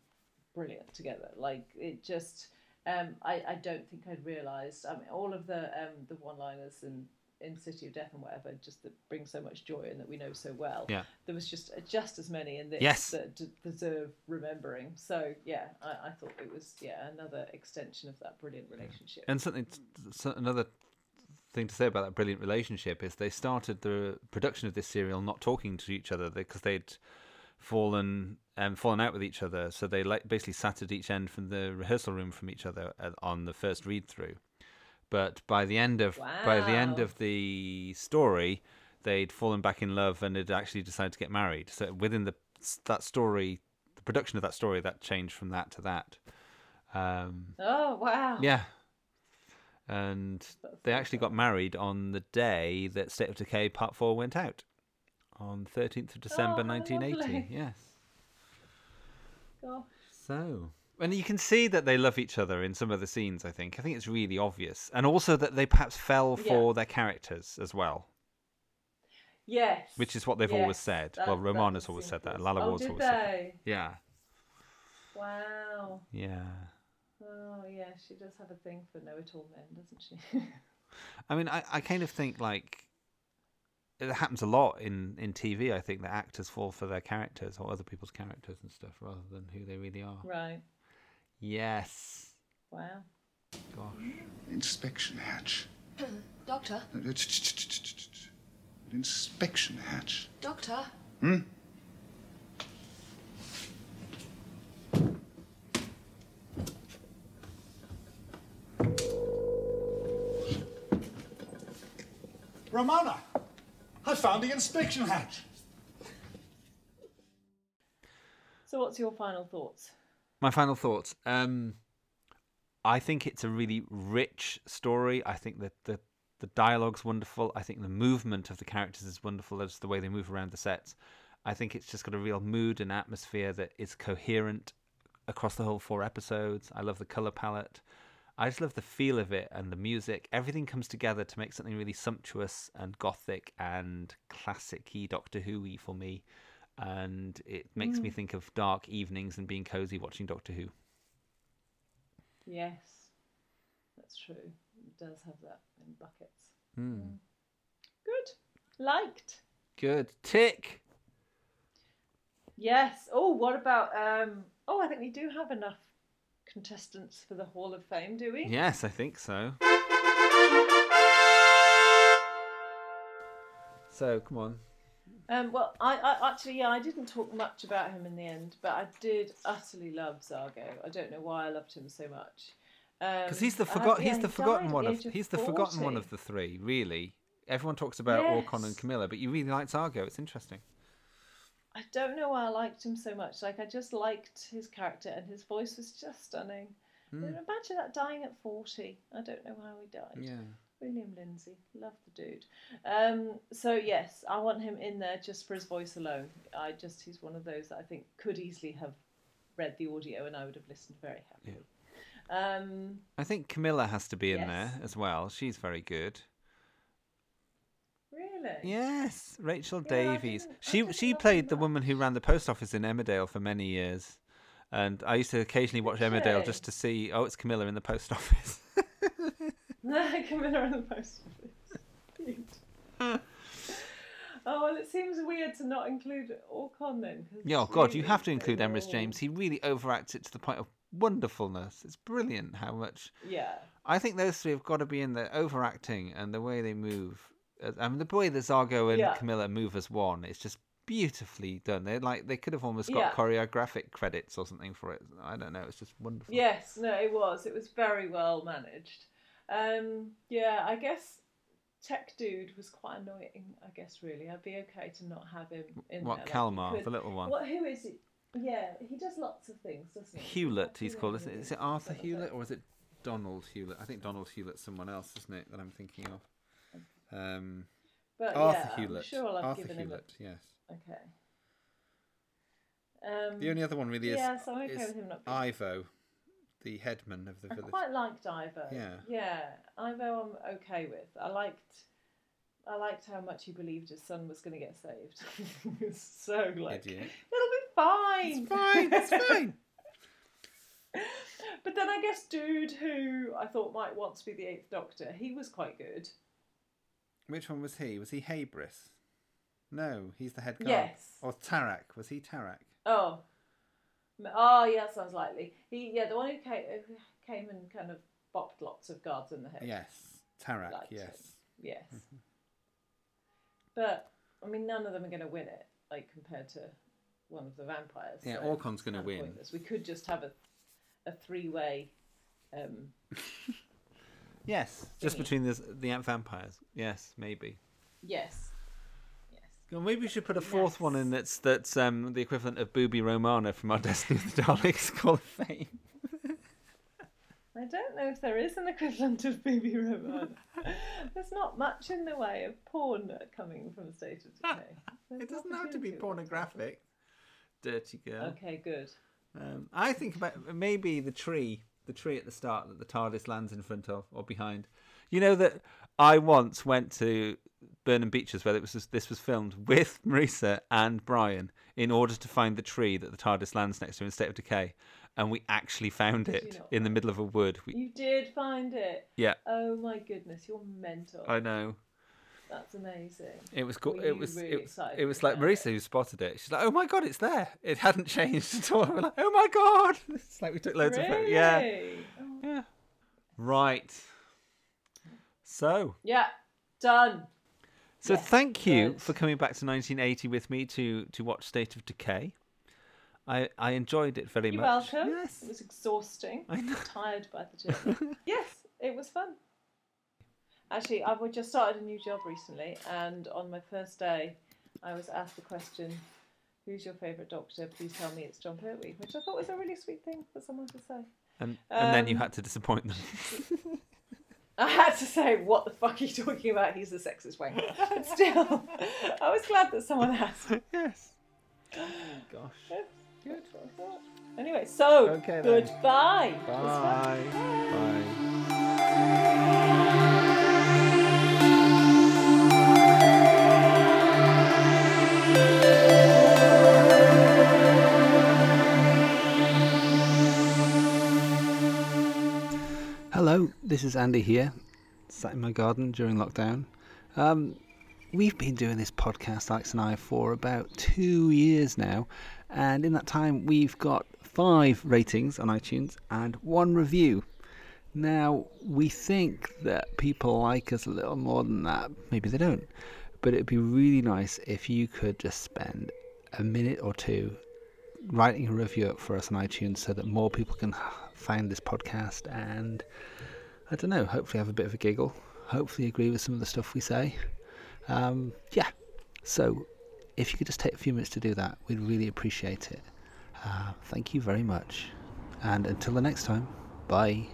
brilliant together. Like it just. Um, I, I don't think I'd realised. I mean, all of the um, the one-liners and in City of Death and whatever just that bring so much joy and that we know so well. Yeah. There was just just as many in this Yes. that d- deserve remembering. So yeah, I, I thought it was yeah another extension of that brilliant relationship. And something, so- another thing to say about that brilliant relationship is they started the production of this serial not talking to each other because they'd fallen um, fallen out with each other. So they like basically sat at each end from the rehearsal room from each other uh, on the first read through. But by the end of by the end of the story, they'd fallen back in love and had actually decided to get married. So within the that story, the production of that story, that changed from that to that. Um, Oh wow. yeah. And they actually got married on the day that State of Decay Part 4 went out. On 13th of December Oh, how 1980. Yes. Gosh. So. And you can see that they love each other in some of the scenes, I think. I think it's really obvious. And also that they perhaps fell Yeah. for their characters as well, Yes. which is what they've always said. that- well, that Romana's was always said that. Lalla Oh, Ward's always said that. Yeah. Wow. Yeah. Oh yeah, she does have a thing for know-it-all men, doesn't she? I mean, I, I kind of think like it happens a lot in, in TV. I think that actors fall for their characters or other people's characters and stuff rather than who they really are. right. Yes. Wow. Gosh. Inspection hatch. Doctor? Inspection hatch. Doctor? Hmm? Romana, I found the inspection hatch. So what's your final thoughts? My final thoughts. Um, I think it's a really rich story. I think that the the dialogue's wonderful. I think the movement of the characters is wonderful. Just the way they move around the sets. I think it's just got a real mood and atmosphere that is coherent across the whole four episodes. I love the color palette. I just love the feel of it and the music. Everything comes together to make something really sumptuous and gothic and classic-y Doctor Who-y for me. And it makes me Mm. think of dark evenings and being cozy watching Doctor Who. Yes, that's true. It does have that in buckets. Hmm. Good. Liked. Good. Tick. Yes. Oh, what about? Um. Oh, I think we do have enough contestants for the Hall of Fame, do we? Yes, I think so. So, come on. Um, well, I, I actually, yeah, I didn't talk much about him in the end, but I did utterly love Zargo. I don't know why I loved him so much. Because he's the Um, forgot. uh, yeah, he's the forgotten one of. of He's the forgotten one of the three. Really, everyone talks about Aukon and Camilla, but you really like Zargo. It's interesting. I don't know why I liked him so much. Like, I just liked his character, and his voice was just stunning. Hmm. Imagine that dying at 40. I don't know how he died. Yeah. William Lindsay, love the dude. Um, so yes, I want him in there just for his voice alone. I just he's one of those that I think could easily have read the audio and I would have listened very happily. Um, I think Camilla has to be in Yes. there as well. She's very good. really? Yes, Rachel Yeah, Davies. She she played the woman who ran the post office in Emmerdale for many years, and I used to occasionally watch Emmerdale she? just to see. Oh, it's Camilla in the post office. Camilla in the post oh well, it seems weird to not include Aukon then. 'cause Yeah, oh God, you have to include Emrys. James. He really overacts it to the point of wonderfulness. It's brilliant how much. Yeah. I think those three have got to be in there overacting and the way they move. I mean, the way that Zargo and Yeah. Camilla move as one, it's just beautifully done. They like they could have almost got Yeah. choreographic credits or something for it. I don't know. It's just wonderful. Yes, no, it was. It was very well managed. Um, yeah, I guess Tech Dude was quite annoying. I guess really, I'd be okay to not have him in What, there. like, Kalmar, could- the little one? What? Who is it? Yeah, he does lots of things, doesn't he? Hewlett, he's called. Isn't it? Hewlett. Is it Arthur Hewlett or is it Donald Hewlett? I think Donald Hewlett's someone else, isn't it? That I'm thinking of. Um, But Arthur yeah, I'm Hewlett. sure I've Arthur given him a- Hewlett. Yes. Okay. Um, The only other one really is, Yes, I'm okay is with him not being. Ivo, the headman of the I village. quite liked Ivo. Yeah. Yeah, Ivo I'm okay with. I liked I liked how much he believed his son was going to get saved. He was so like Idiot. it'll be fine. It's fine. It's fine. but then I guess dude who I thought might want to be the eighth doctor, he was quite good. Which one was he? Was he Habris? No, he's the head guard. Yes. Or Tarak. Was he Tarak? Oh. Oh yeah, sounds likely. He yeah, the one who came, who came and kind of bopped lots of guards in the head. Yes. Tarak, Liked yes. him. Yes. But I mean, none of them are going to win it, like compared to one of the vampires. Yeah, so Aukon's gonna win. pointless. We could just have a a three way. Um, Yes, just between the the ant vampires. Yes, maybe. yes. Well, maybe we should put a fourth one in that's that's um, the equivalent of Booby Romana from our Destiny of the Daleks Call of Fame. I don't know if there is an equivalent of Booby Roman. There's not much in the way of porn coming from the State of Decay. It doesn't have to be pornographic. Dirty girl. Okay, good. Um, I think about maybe the tree, the tree at the start that the TARDIS lands in front of or behind. You know that I once went to Burnham Beeches where it was this was filmed with Marisa and Brian in order to find the tree that the TARDIS lands next to in State of Decay, and we actually found Did it in the middle of a wood. We, You did find it. Yeah. Oh my goodness, you're mental. I know. That's amazing. It was cool. It was really it was, it was like Marisa who spotted it. She's like, "Oh my god, it's there! It hadn't changed at all." We're like, "Oh my god!" It's like we took loads of photos. Yeah, Oh. yeah. Right. So, Yeah, done. So Yes, thank you good. for coming back to 1980 with me to to watch State of Decay. I I enjoyed it very much. You're much. welcome. It was exhausting. I know. Tired by the journey. yes, it was fun. Actually, I've just started a new job recently, and on my first day, I was asked the question, "Who's your favourite Doctor? Please tell me it's Jon Pertwee," which I thought was a really sweet thing for someone to say. And and then you Um, had to disappoint them. I had to say, "What the fuck are you talking about? He's a sexist wanker." But still, I was glad that someone asked. yes. Gosh. Good. Anyway, so Okay then. goodbye. It was. Bye. Bye. Hello, this is Andy here, sat in my garden during lockdown. Um, we've been doing this podcast, Alex and I, for about two years now, and in that time we've got five ratings on iTunes and one review. Now, we think that people like us a little more than that. Maybe they don't. But it'd be really nice if you could just spend a minute or two writing a review up for us on iTunes so that more people can find this podcast and, I don't know, hopefully have a bit of a giggle. Hopefully agree with some of the stuff we say. Um, yeah. So, if you could just take a few minutes to do that, we'd really appreciate it. Uh, thank you very much. And until the next time, bye.